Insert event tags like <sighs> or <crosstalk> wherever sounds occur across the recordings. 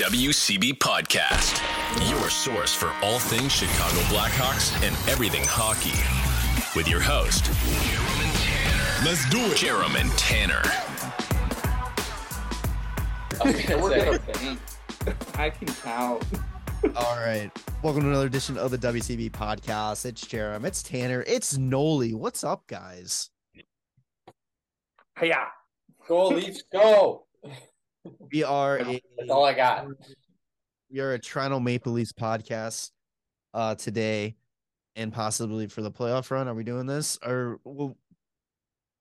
WCB Podcast, your source for all things Chicago Blackhawks and everything hockey. With your host, Let's do it. Jarom and Tanner. Okay, we're gonna paint. I can count. All right. Welcome to another edition of the WCB podcast. It's Jarom. It's Tanner. It's Nolly. What's up, guys? Yeah. Go Leafs, go! We are a That's all I got. we are a Toronto Maple Leafs podcast uh today and possibly for the playoff run. Are we doing this? Or well,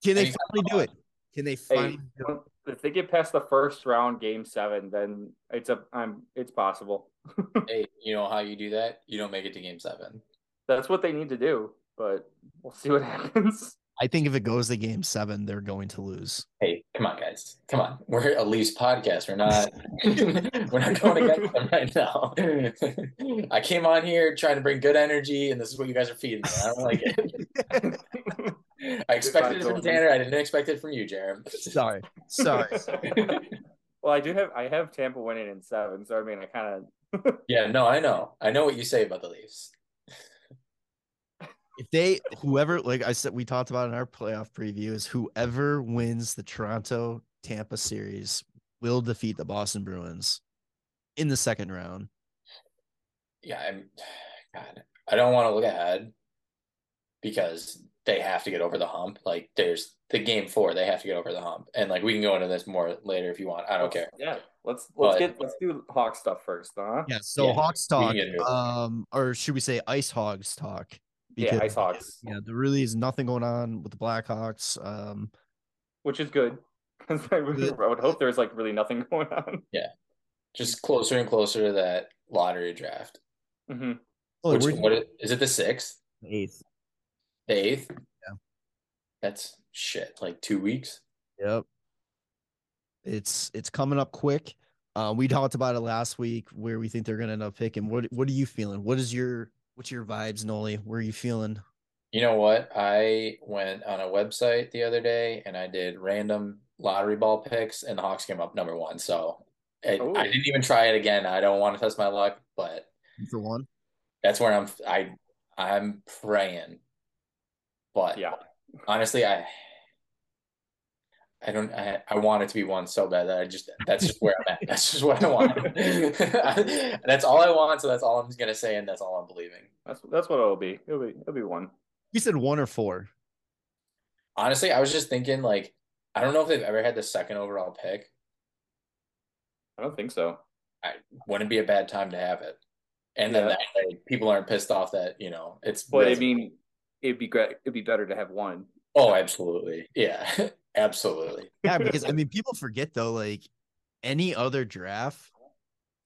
can they Anytime. finally do it? Can they Hey, finally do it? if they get past the first round, game seven, then it's a I'm it's possible. <laughs> Hey, you know how you do that? You don't make it to game seven. That's what they need to do, but we'll see what <laughs> happens. I think if it goes to game seven, they're going to lose. Hey, come on, guys. Come on. We're a Leafs podcast. We're not <laughs> we're not going against them right now. <laughs> I came on here trying to bring good energy, and this is what you guys are feeding me. I don't like it. <laughs> I expected it from Tanner. I didn't expect it from you, Jarom. Sorry. Sorry. well, I do have I have Tampa winning in seven, so I mean I kind of Yeah, no, I know. I know what you say about the Leafs. If they whoever like I said we talked about in our playoff preview is whoever wins the Toronto Tampa series will defeat the Boston Bruins in the second round. Yeah, I'm God. I don't want to look ahead because they have to get over the hump. Like there's the game four, they have to get over the hump. And like we can go into this more later if you want. I don't care. Yeah, let's let's But- get let's do Hawk stuff first, huh? Yeah, so Yeah, Hawks talk, get into it. um, or should we say Ice Hogs talk? Yeah, Ice Hawks, Yeah, there really is nothing going on with the Blackhawks. Um, which is good <laughs> because I, would- Good. I would hope there's like really nothing <laughs> going on. Yeah, just closer and closer to that lottery draft. Mm-hmm. oh, Which we're what it- is it the sixth? eighth. The eighth? Yeah. That's shit. Like two weeks. Yep. It's it's coming up quick. Uh, we talked about it last week where we think they're gonna end up picking. What what are you feeling? What is your what's your vibes, Nolly? Where are you feeling? You know what? I went on a website the other day and I did random lottery ball picks, and the Hawks came up number one. So I, I oh. didn't even try it again. I don't want to test my luck, but For one, that's where I'm. I I'm praying, but Yeah. honestly, I I don't. I, I want it to be one so bad that I just. That's just where I'm at. That's just what I want. <laughs> that's all I want. So that's all I'm just gonna say, and that's all I'm believing. That's that's what it'll be. It'll be it'll be one. you said one or four. Honestly, I was just thinking like I don't know if they've ever had the second overall pick. I don't think so. I wouldn't be a bad time to have it. And then that way people aren't pissed off that, you know, it's But I mean, it'd be great. It'd be better to have one. Oh, absolutely. Yeah. <laughs> absolutely. <laughs> Yeah, because I mean, people forget though, like any other draft,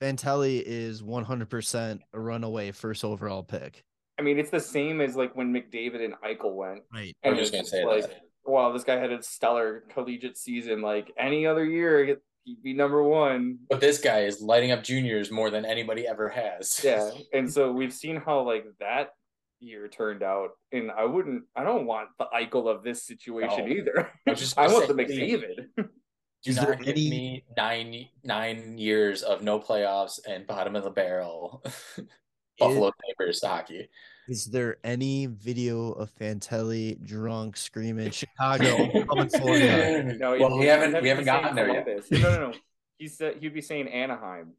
Fantilli is one hundred percent a runaway first overall pick. I mean, it's the same as like when McDavid and Eichel went. Right. I'm just gonna say like, that. wow, this guy had a stellar collegiate season. Like any other year, he'd be number one. But this guy is lighting up juniors more than anybody ever has. Yeah, <laughs> and so we've seen how like that year turned out, and I wouldn't, I don't want the Eichel of this situation No. either. I was just <laughs> I gonna want the McDavid. Do Is there not give any- me nine nine years of no playoffs and bottom of the barrel <laughs> Buffalo Sabres hockey. Is there any video of Fantilli drunk screaming <laughs> Chicago coming for you? No, well, we haven't we haven't gotten there yet. Columbus. No, no, no. He said he'd be saying Anaheim.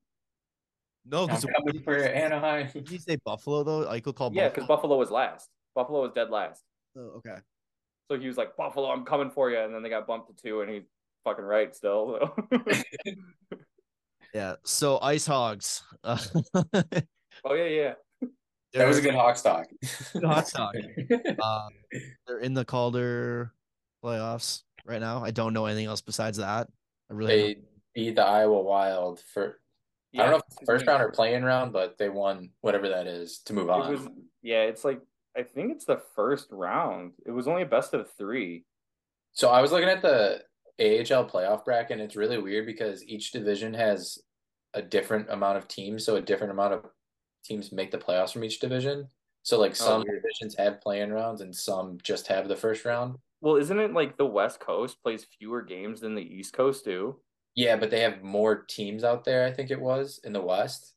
No, because coming for Anaheim. did you say Buffalo though? Eichel called Yeah, because Buffalo. Buffalo was last. Buffalo was dead last. Oh, okay. So he was like, Buffalo, I'm coming for you. And then they got bumped to two, and he's fucking right still. So. <laughs> Yeah. So Ice Hogs. Uh, <laughs> oh, yeah, yeah. That was a good Hawks talk. Good Hawks <laughs> talk. uh, they're in the Calder playoffs right now. I don't know anything else besides that. I really they beat the Iowa Wild for I don't know if it's first round or playing round, but they won whatever that is to move It on. was, yeah, it's like, I think it's the first round. It was only a best of three. So I was looking at the AHL playoff bracket, and it's really weird because each division has a different amount of teams, so a different amount of teams make the playoffs from each division. So like oh, some weird. divisions have playing rounds and some just have the first round. Well, isn't it like the West Coast plays fewer games than the East Coast do? Yeah, but they have more teams out there. I think it was in the West.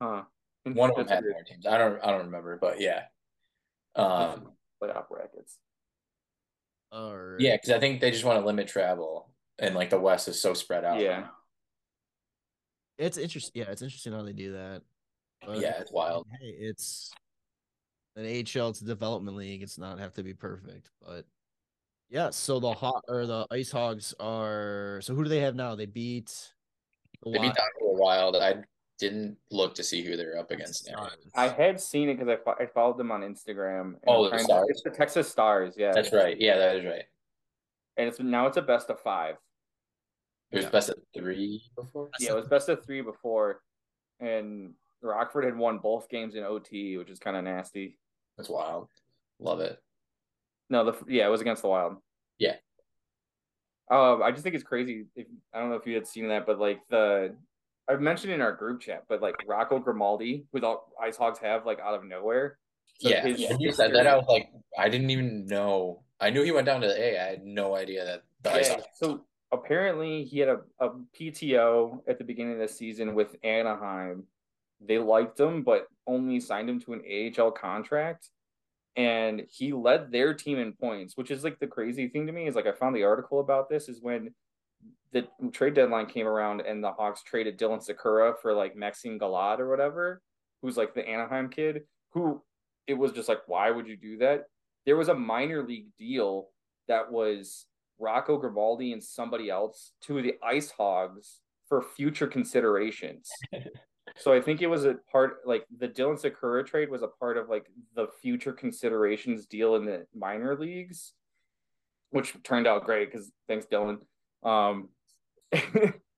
Huh. One of them had weird. more teams. I don't. I don't remember, but yeah. Um. playoff brackets. Or Yeah, because I think they just want to limit travel, and like the West is so spread out. Yeah. it's interesting. Yeah, it's interesting how they do that. But, Yeah, it's wild. Hey, it's an AHL. It's a development league. It's not have to be perfect, but yeah. So the hot or the Ice Hogs are. So who do they have now? They beat. The They beat Wild. the Iowa Wild. I didn't look to see who they're up against now. I had seen it because I, fo- I followed them on Instagram. Oh, the trying to- Stars? It's the Texas Stars, yeah. That's right. Yeah, that is right. And it's now it's a best of five. It was Yeah. best of three before. Yeah, it was best of three before, and Rockford had won both games in OT, which is kind of nasty. That's wild. Love it. No, the yeah, it was against the Wild. Yeah. Um, I just think it's crazy. If, I don't know if you had seen that, but like the I've mentioned in our group chat, but like Rocco Grimaldi, who the Ice Hogs have like out of nowhere. So yeah, his when you said that, I was like, I didn't even know. I knew he went down to the A. I had no idea that the Ice Hogs- so apparently he had a, a PTO at the beginning of the season with Anaheim. They liked him, but only signed him to an AHL contract. And he led their team in points, which is like the crazy thing to me is like I found the article about this is when the trade deadline came around and the Hawks traded Dylan Sikura for like Maxime Galad or whatever, who's like the Anaheim kid, who it was just like, why would you do that? There was a minor league deal that was Rocco Grimaldi and somebody else to the Ice Hogs for future considerations. <laughs> so I think it was a part like the Dylan Sikura trade was a part of like the future considerations deal in the minor leagues, which turned out great because thanks Dylan. Um, <laughs>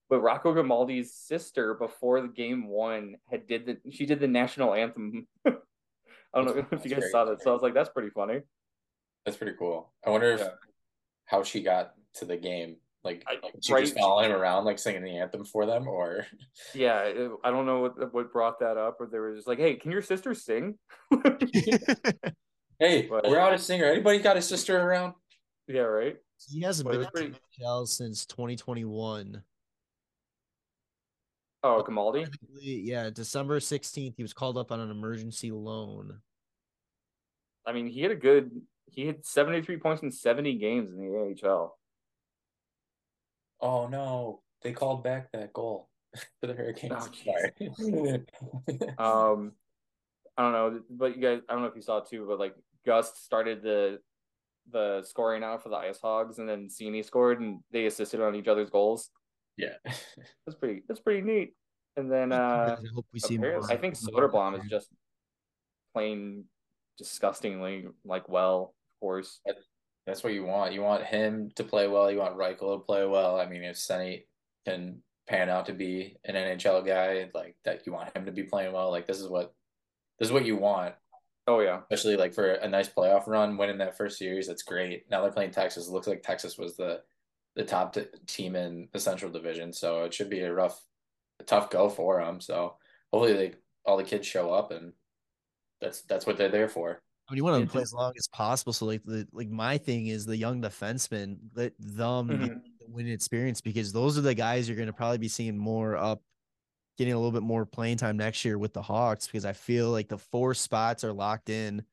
but Rocco Grimaldi's sister before the game one had did the she did the national anthem. <laughs> I don't know if you guys saw that, so I was like, that's pretty funny. That's pretty cool. I wonder if Yeah. how she got to the game. Like, I- like, she right- just following him around, like singing the anthem for them, or Yeah, I don't know what what brought that up, or they were just like, "Hey, can your sister sing?" <laughs> hey, But- we're out a singer. Anybody got a sister around? yeah, right. he hasn't Well, it been was at pretty- NHL since 2021. Oh, Grimaldi. Technically, Yeah, December 16th, he was called up on an emergency loan. I mean, he had a good. He had seventy three points in seventy games in the AHL. Oh no, they called back that goal <laughs> for the Hurricanes. Oh. <laughs> Sorry. <laughs> Um, I don't know, but you guys, I don't know if you saw it too, but like Gus started the the scoring out for the Ice Hogs, and then Cini scored, and they assisted on each other's goals. yeah. That's pretty. That's pretty neat. And then uh, I hope we see more. I think Soderblom is just playing disgustingly like well. Of course, That's what you want. You want him to play well. You want Reichel to play well. I mean, if Senny can pan out to be an NHL guy, like that, you want him to be playing well. Like this is what this is what you want, oh yeah, especially like for a nice playoff run, winning that first series. That's great. Now they're playing Texas. It looks like Texas was the the top t- team in the Central Division, so it should be a rough, a tough go for them. So hopefully, they all the kids show up, and that's that's what they're there for. I mean, you want to play as long as possible. So, like, the like my thing is the young defensemen let them Mhm. the win experience because those are the guys you're going to probably be seeing more up, getting a little bit more playing time next year with the Hawks because I feel like the four spots are locked in.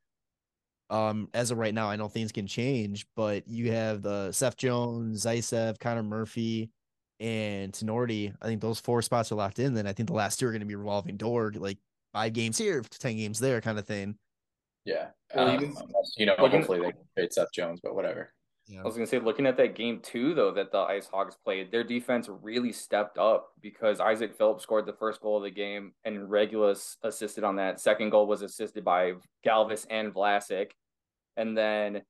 Um, as of right now, I know things can change, but you have the Seth Jones, Zaitsev, Connor Murphy, and Tinordi. I think those four spots are locked in. Then I think the last two are going to be revolving door, like five games here, ten games there, kind of thing. Yeah, um, even- unless, you know, looking- hopefully they can trade Seth Jones, but whatever. Yeah. I was gonna say, looking at that game too, though, that the Ice Hogs played, their defense really stepped up because Isaac Phillips scored the first goal of the game, and Regula assisted on that. Second goal was assisted by Galvis and Vlasic, and then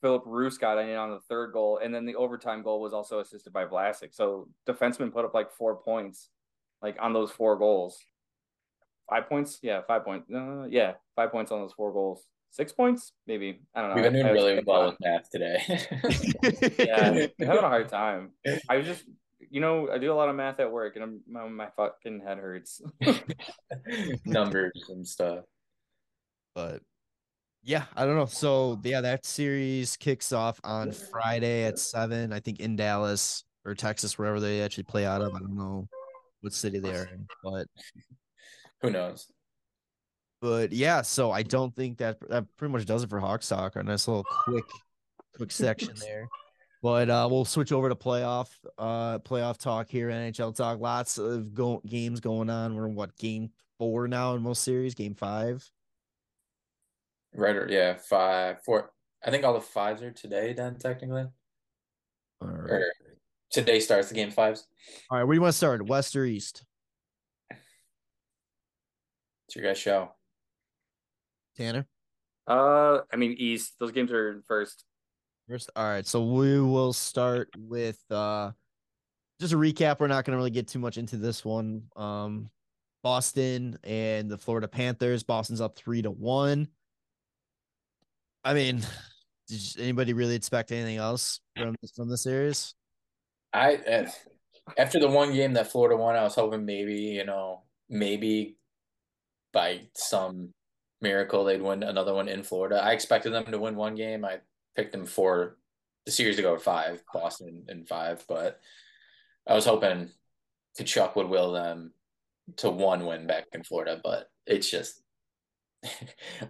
Filip Roos got in on the third goal, and then the overtime goal was also assisted by Vlasic. So defensemen put up like four points, like on those four goals. Five points, yeah, five points. Uh, yeah, five points on those four goals. Six points, maybe. I don't know. We've been doing I- I- really well with math today. <laughs> yeah, I'm having a hard time. I was just, you know, I do a lot of math at work, and I'm, my, my fucking head hurts. <laughs> Numbers and stuff. but yeah, I don't know. So yeah, that series kicks off on Friday at seven, I think in Dallas. or Texas, wherever they actually play out of. I don't know what city they are in, but who knows? But yeah, so I don't think that that pretty much does it for Hawks talk. A nice little quick, quick section <laughs> there. But uh, we'll switch over to playoff, uh, playoff talk here. NHL talk. Lots of go- games going on. We're in what game four now in most series? Game five. Right. Or, yeah, five, four. I think all the fives are today. Then technically. All right. Or today starts the game fives. All right. Where do you want to start? West or East? It's your guys' show. Tanner. Uh, I mean East. Those games are first. First, all right. So we will start with uh just a recap. We're not going to really get too much into this one. Um, Boston and the Florida Panthers. Boston's up three to one. I mean, did anybody really expect anything else from from the series? I after the one game that Florida won, I was hoping maybe you know maybe by some miracle they'd win another one in Florida. I expected them to win one game. I picked them for the series to go five, Boston in five, but I was hoping Tkachuk would will them to one win back in Florida, but it's just <laughs>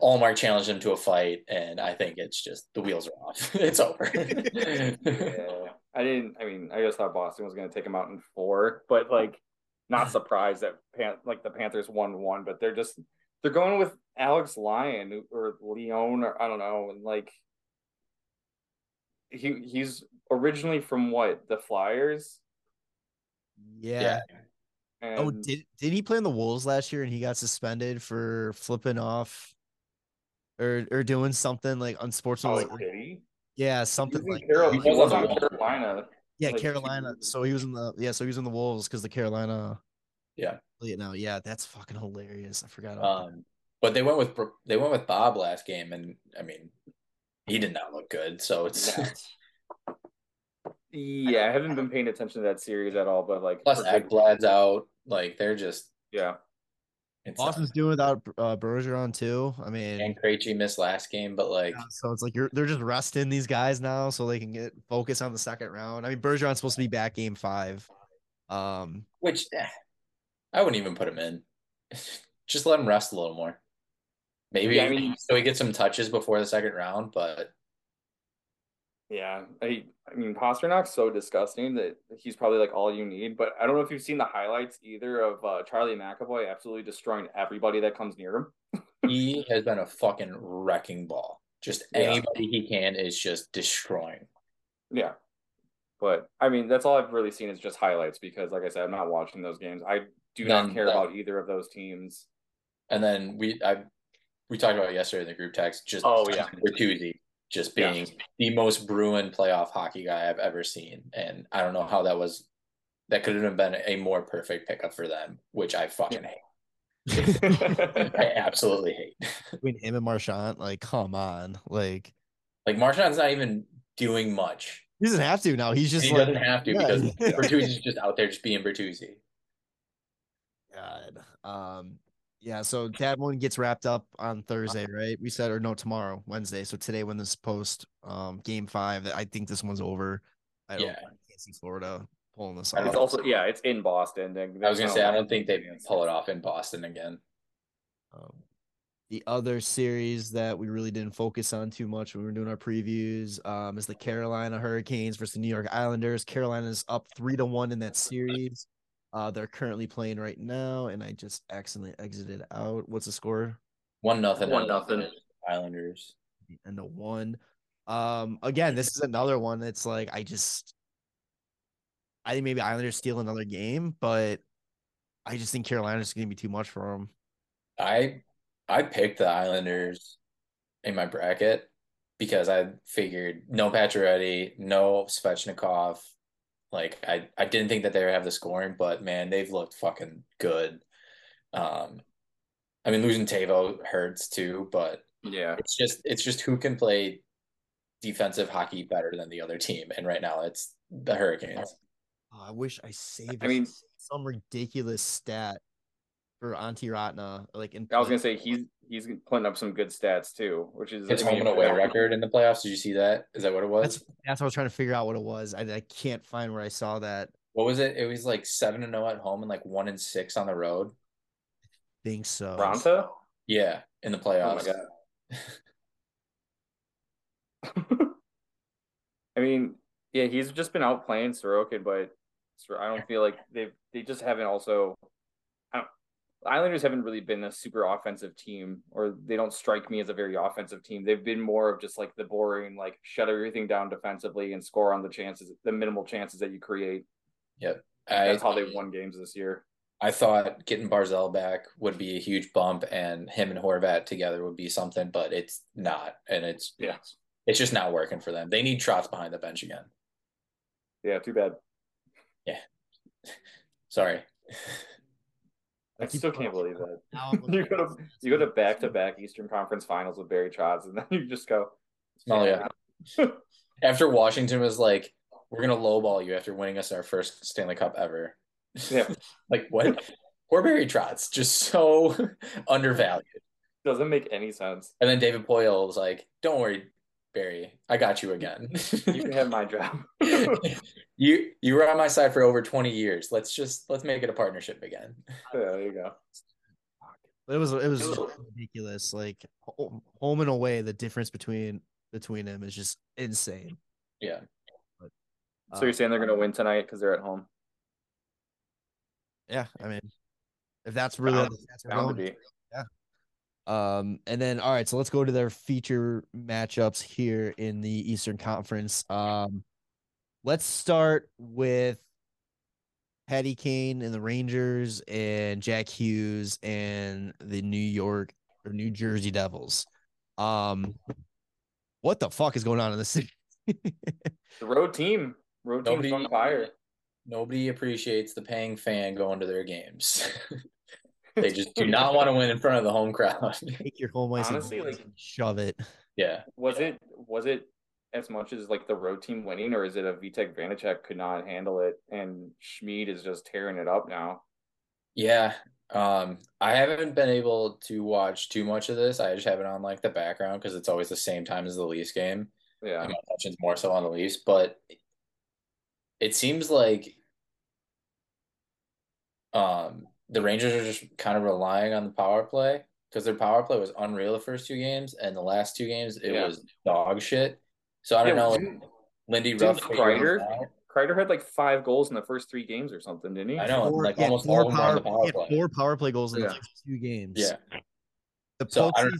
Ullmark challenged him to a fight, and I think it's just the wheels are off. <laughs> it's over. <laughs> yeah, I didn't. I mean, I just thought Boston was going to take him out in four, but like, not <laughs> surprised that Pan- like the Panthers won one, but they're just they're going with Alex Lyon or Leon or I don't know, and like he he's originally from what the Flyers. Yeah. yeah. Oh, and... Oh, did did he play in the Wolves last year and he got suspended for flipping off or or doing something like unsportsmanlike? Oh, did he? Yeah, something he like Carol- he was on Carolina. Yeah, like, Carolina. So he was in the yeah, so he was in the Wolves because the Carolina. Yeah. Now, yeah, that's fucking hilarious. I forgot. Um, but they went with they went with Bob last game, and I mean, he did not look good. So it's yeah, <laughs> I haven't been paying attention to that series at all. But like, plus Ekblad's out. Like they're just yeah. Boston's doing without uh, Bergeron too. I mean, and Krejci missed last game, but like, yeah, so it's like you're they're just resting these guys now so they can get focus on the second round. I mean, Bergeron's supposed to be back game five, um, which eh, I wouldn't even put him in. <laughs> just let him rest a little more. Maybe yeah, I mean, so he gets some touches before the second round, but yeah, I I mean Pastrnak's so disgusting that he's probably like all you need. But I don't know if you've seen the highlights either of uh, Charlie McAvoy absolutely destroying everybody that comes near him. <laughs> he has been a fucking wrecking ball. Just anybody he can is just destroying. Yeah. But I mean, that's all I've really seen is just highlights because, like I said, I'm not watching those games. I do not care about either of those teams. And then we, I we talked about yesterday in the group text. Just oh yeah, Bertuzzi just being yeah. the most Bruin playoff hockey guy I've ever seen, and I don't know how that was. That could have been a more perfect pickup for them, which I fucking hate. I absolutely hate. <laughs> Between him and Marchand, like, come on, like, like Marchand's not even doing much. He doesn't have to now. He's just he like, doesn't have to yeah. because <laughs> Bertuzzi's just out there just being Bertuzzi. God, um, yeah, so that one gets wrapped up on Thursday, right? We said or no tomorrow, Wednesday. So today when this post um game five, I think this one's over. I don't yeah. I can't see Florida pulling this off. It's also yeah, it's in Boston. I was gonna say I don't think they pull it off in Boston again. Um, the other series that we really didn't focus on too much when we were doing our previews um, is the Carolina Hurricanes versus the New York Islanders. Carolina's up three to one in that series. Uh, they're currently playing right now, and I just accidentally exited out. What's the score? One nothing. One nothing. Islanders. And a one. Um, again, this is another one that's like I just, I think maybe Islanders steal another game, but I just think Carolina's going to be too much for them. I I picked the Islanders in my bracket because I figured no Pacioretty, no Svechnikov, like I, I didn't think that they would have the scoring, but man, they've looked fucking good. Um, I mean, losing Tavo hurts too, but yeah, it's just it's just who can play defensive hockey better than the other team, and right now it's the Hurricanes. Oh, I wish I saved. I mean, some ridiculous stat for Antti Raanta. Like in I was gonna say he's he's putting up some good stats too, which is His home and away record in the playoffs. Did you see that? Is that what it was? that's that's what I was trying to figure out what it was. I, I can't find where I saw that. what was it? It was like seven and zero at home and like one and six on the road. Think so. Raanta. Yeah, in the Oh my playoffs. god. <laughs> <laughs> I mean, yeah, he's just been out playing Sorokin, but I don't feel like they've they just haven't also. I Islanders haven't really been a super offensive team, or they don't strike me as a very offensive team. They've been more of just like the boring, like shut everything down defensively and score on the chances, the minimal chances that you create. I That's how they won games this year. I thought getting Barzal back would be a huge bump, and him and Horvat together would be something, but it's not, and it's Yeah, it's just not working for them. They need Trotz behind the bench again. yeah, too bad. Yeah, <laughs> sorry. <laughs> I keep still can't believe that. Now <laughs> I'm looking You go to you go to back to back Eastern Conference Finals with Barry Trotz, and then <laughs> you just go, Oh yeah. <laughs> After Washington was like, "We're gonna lowball you after winning us our first Stanley Cup ever." Yeah. like what? Poor Barry Trotz, just so undervalued. doesn't make any sense. And then David Poile was like, "Don't worry, Barry, I got you again. <laughs> You can have my job. <laughs> you you were on my side for over twenty years. Let's just let's make it a partnership again." Yeah, there you go. It was it was ridiculous. Like home and away, the difference between between them is just insane. Yeah. So you're uh, saying they're gonna win tonight because they're at home? Yeah, I mean, if that's really Bound- the stats we're Bound to going, be. Um, and then all right, so let's go to their feature matchups here in the Eastern Conference. Um, let's start with Patty Kane and the Rangers and Jack Hughes and the New York or New Jersey Devils. Um, what the fuck is going on in this city? The road team. Road team's Nobody- on fire. Nobody appreciates the paying fan going to their games. <laughs> they just do not want to win in front of the home crowd. Take your home ice Honestly, and like- shove it. yeah. Was it was it as much as like the road team winning, or is it a Vitek Vanecek could not handle it and Schmid is just tearing it up now? Yeah. Um, I haven't been able to watch too much of this. I just have it on like the background because it's always the same time as the Leafs game. Yeah. And my attention's more so on the Leafs, but it seems like um the Rangers are just kind of relying on the power play because their power play was unreal the first two games, and the last two games it Yeah. was dog shit. So I don't Yeah, know. didn't- Lindy didn't Ruff Kreider- Kreider had like five goals in the first three games or something, didn't he? I know, Four- like almost four all of them were on the power- power he had play. four power play goals in Yeah. the first two games. Yeah. The So I postseason,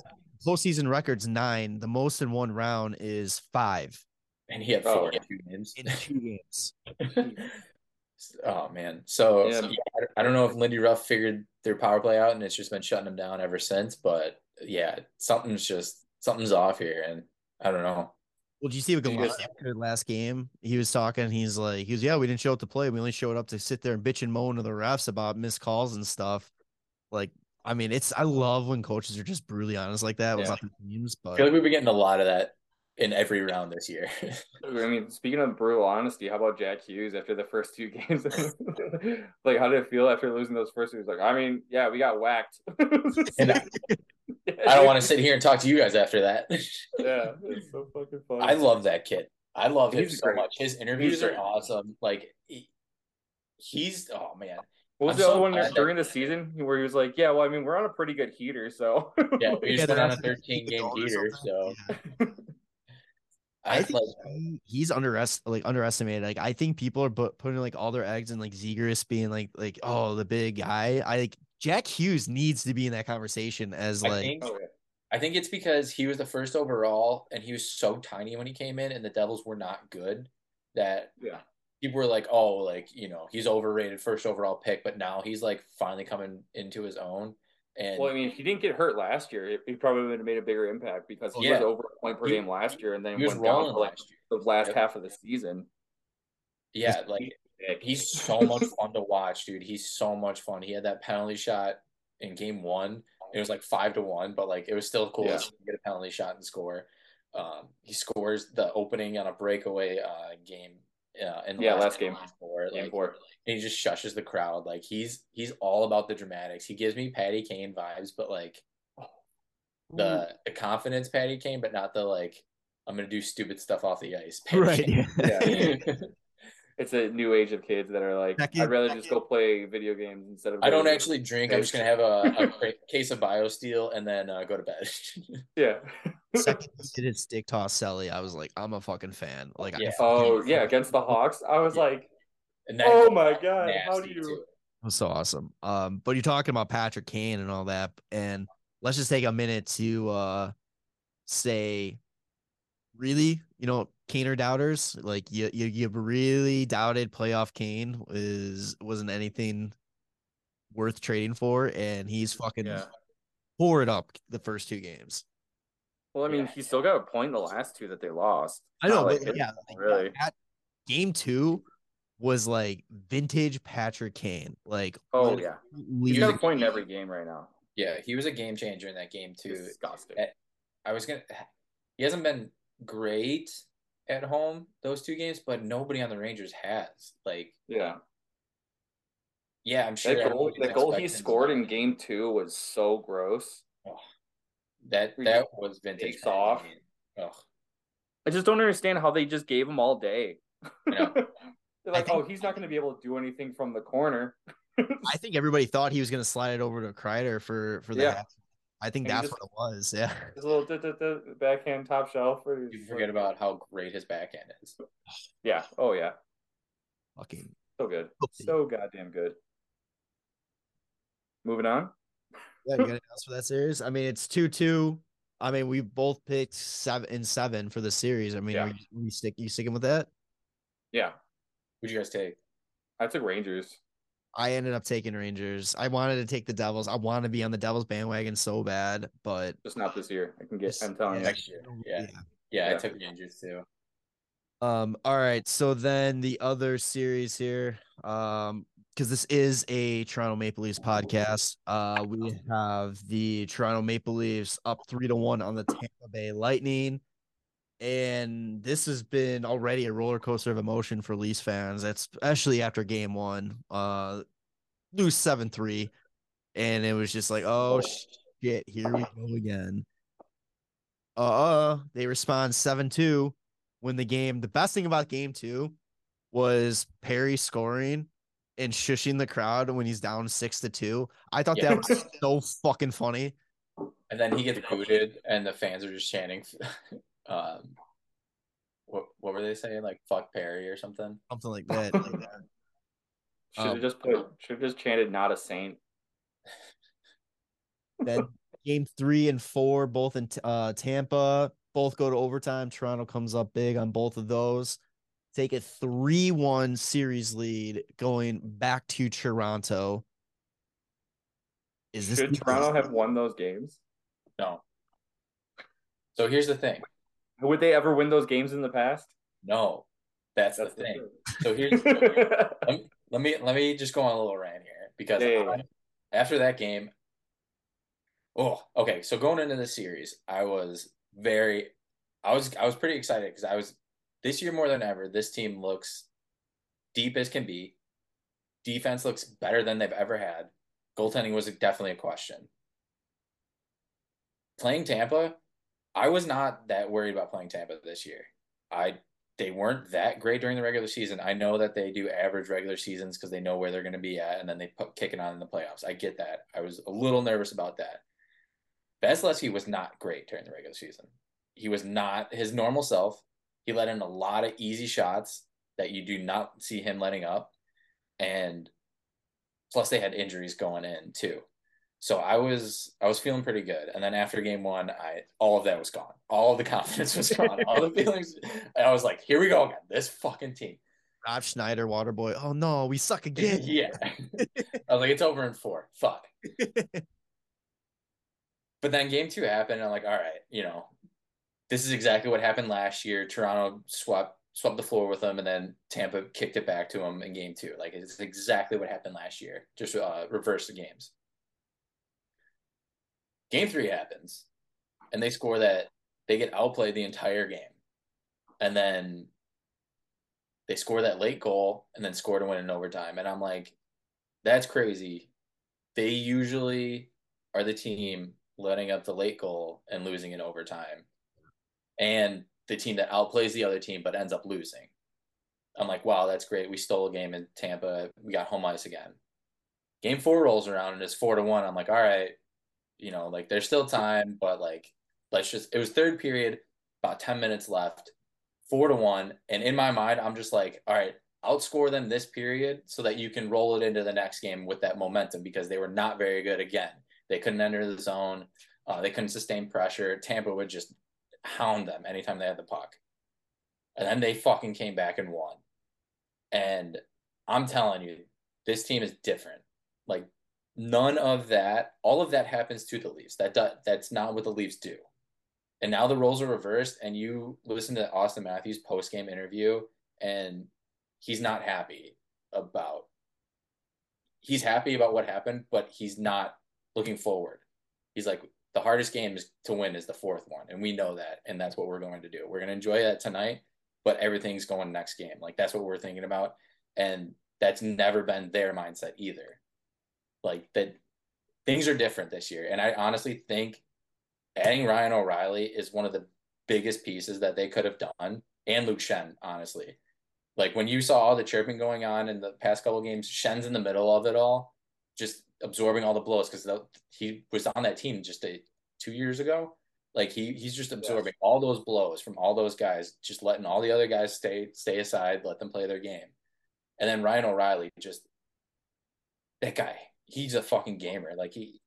postseason record's nine. The most in one round is five And he had Oh. four in two games. in two games. <laughs> oh man. So Yeah. yeah, I- I don't know if Lindy Ruff figured their power play out and it's just been shutting them down ever since, but yeah, something's just something's off here and I don't know. Well, did you see what Did Gallant after the last game? He was talking. He's like, he was, yeah, we didn't show up to play. We only showed up to sit there and bitch and moan to the refs about missed calls and stuff. Like, I mean, it's I love when coaches are just brutally honest like that Yeah. about the teams. I But feel like we've been getting a lot of that in every round this year. <laughs> I mean, speaking of brutal honesty, how about Jack Hughes after the first two <laughs> games? <laughs> like, how did it feel after losing those first two? Like, I mean, yeah, we got whacked. And I, I don't want to sit here and talk to you guys after that. Yeah, it's so fucking funny. I love that kid. I love him so great. much. His interviews are awesome. Like he, he's oh man. What was I'm the so other one glad that- during the season where he was like, "Yeah, well, I mean, we're on a pretty good heater, so Yeah, we just Yeah, went on a 13 game heater, so Yeah. I, I think like he, he's underest like underestimated. Like I think people are bu- putting like all their eggs in like Zegers being like like oh the big guy. I like Jack Hughes needs to be in that conversation as I like think Oh. I think it's because he was the first overall and he was so tiny when he came in and the Devils were not good that yeah, people were like, oh, like, you know, he's overrated first overall pick, but now he's like finally coming into his own. And Well, I mean, if he didn't get hurt last year, he probably would have made a bigger impact because he Yeah. was over a point per He- game last year, and then he was went down for like last year. the last Yep. half of the season. Yeah, like he's so much fun to watch, dude. He's so much fun. He had that penalty shot in game one. It was like five to one, but like it was still cool Yeah. to get a penalty shot and score. Um, he scores the opening on a breakaway uh, game in the Yeah, last, last game. Four, Game like, four. and he just shushes the crowd. Like he's he's all about the dramatics. He gives me Patty Kane vibes, but like the mm. the confidence Patty Kane, but not the like I'm gonna do stupid stuff off the ice. Patty Right. Kane. <laughs> Yeah. <laughs> It's a new age of kids that are like, Second- I'd rather just go play video games instead of. I don't actually drink. I'm just gonna have a, a <laughs> case of BioSteel and then uh, go to bed. <laughs> Yeah. Second <laughs> he did stick toss Selly. I was like, I'm a fucking fan. Like, I Yeah. oh yeah, against the Hawks, I was Yeah. like, and oh my god, how do you? too. It was so awesome. Um, but you're talking about Patrick Kane and all that, and let's just take a minute to uh say, really, you know, Kaner doubters, like you you you really doubted playoff Kane is wasn't anything worth trading for, and he's fucking Yeah. tore it up the first two games. Well, I mean, Yeah. he still got a point in the last two that they lost. I know, Not like but yeah, like, really. that game two was like vintage Patrick Kane. Like, Oh yeah, he's got a point in every game right now. Yeah, he was a game changer in that game too. Disgusting. Eh, I was gonna. He hasn't been great at home those two games, but nobody on the Rangers has. Like, Yeah, yeah, I'm sure that goal, everybody's that goal he scored in game two was so gross. that that was vintage. takes off. Patty Kane. Ugh. I just don't understand how they just gave him all day. know. <laughs> They're like, think- oh, he's not going to be able to do anything from the corner. I think everybody thought he was gonna slide it over to Kreider for for the Yeah. half. I think And that's just- what it was. Yeah. His little duh, duh, duh, backhand top shelf. where You forget like- about how great his backhand is. <sighs> Yeah. Oh yeah. Fucking So good. Oopsie. So goddamn good. Moving on. yeah, you got anything else for that series? I mean, it's two two. I mean, we both picked seven and seven for the series. I mean, Yeah. are you, we stick you sticking with that? Yeah. Who'd you guys take? I took Rangers. I ended up taking Rangers. I wanted to take the Devils. I want to be on the Devils bandwagon so bad, but Just not this year. I can get. This- I'm telling yeah. you. Next year. Yeah. Yeah, I Yeah. took Rangers too. Um, all right. So then the other series here, um, because this is a Toronto Maple Leafs podcast. Uh, we have the Toronto Maple Leafs up three to one on the Tampa Bay Lightning. And this has been already a roller coaster of emotion for Leafs fans, especially after game one. Uh lose seven three. And it was just like, oh shit, here we go again. Uh, uh they respond 7-2 when the game. The best thing about game two was Perry scoring and shushing the crowd when he's down six to two. I thought Yeah. that was so fucking funny. And then he gets booted, and the fans are just chanting. Um, what what were they saying? Like "fuck Perry" or something. Something like that. Like that. <laughs> Should have Um, just put. Should have just chanted "Not a saint." <laughs> Then game three and four, both in uh, Tampa, both go to overtime. Toronto comes up big on both of those. Take a 3 1 series lead going back to Toronto. Is this Should Toronto have won those games? No. So here's the thing. Would they ever win those games in the past? No, that's, That's <laughs> the thing. the So here's thing. let, let me let me just go on a little rant here because Yeah, yeah, I- after that game, oh, okay. So going into the series, I was very, I was I was pretty excited because I was this year more than ever. This team looks deep as can be. Defense looks better than they've ever had. Goaltending was definitely a question. Playing Tampa, I was not that worried about playing Tampa this year. I they weren't that great during the regular season. I know that they do average regular seasons because they know where they're going to be at, and then they put kick it on in the playoffs. I get that. I was a little nervous about that. Vasilevskiy was not great during the regular season. He was not his normal self. He let in a lot of easy shots that you do not see him letting up, and plus they had injuries going in too. So I was I was feeling pretty good, and then after game one, I all of that was gone. All of the <laughs> confidence was gone. <laughs> all the feelings. I was like, "Here we go again. This fucking team." Rob Schneider, Waterboy? Oh no, we suck again. <laughs> yeah. I was like, "It's over in four. Fuck." But then game two happened, and I'm like, "All right, you know, this is exactly what happened last year. Toronto swept swept the floor with them, and then Tampa kicked it back to them in game two. Like it's exactly what happened last year. Just uh, reverse the games." Game three happens, and they score that they get outplayed the entire game, and then they score that late goal and then score to win in overtime. And I'm like, that's crazy. They usually are the team letting up the late goal and losing in overtime. And the team that outplays the other team but ends up losing. I'm like, wow, that's great. We stole a game in Tampa. We got home ice again. Game four rolls around and it's four to one. I'm like, all right, you know, like there's still time, but like, let's just, it was third period, about 10 minutes left, four to one. And in my mind, I'm just like, all right, outscore them this period so that you can roll it into the next game with that momentum because they were not very good again. They couldn't enter the zone. Uh, they couldn't sustain pressure. Tampa would just hound them anytime they had the puck. And then they fucking came back and won. And I'm telling you, this team is different. Like none of that, all of that happens to the Leafs. That that's not what the Leafs do. And now the roles are reversed, and you listen to Auston Matthews post game interview, and he's not happy about. He's happy about what happened, but he's not looking forward. He's like, the hardest game is to win is the fourth one, and we know that, and that's what we're going to do. We're going to enjoy that tonight, but everything's going next game. Like that's what we're thinking about, and that's never been their mindset either. Like that, things are different this year, and I honestly think adding Ryan O'Reilly is one of the biggest pieces that they could have done, and Luke Schenn, honestly. Like when you saw all the chirping going on in the past couple games, Schenn's in the middle of it all, just absorbing all the blows because he was on that team just a, two years ago. Like he he's just absorbing yes. all those blows from all those guys, just letting all the other guys stay stay aside, let them play their game. And then Ryan O'Reilly, just that guy, he's a fucking gamer. Like he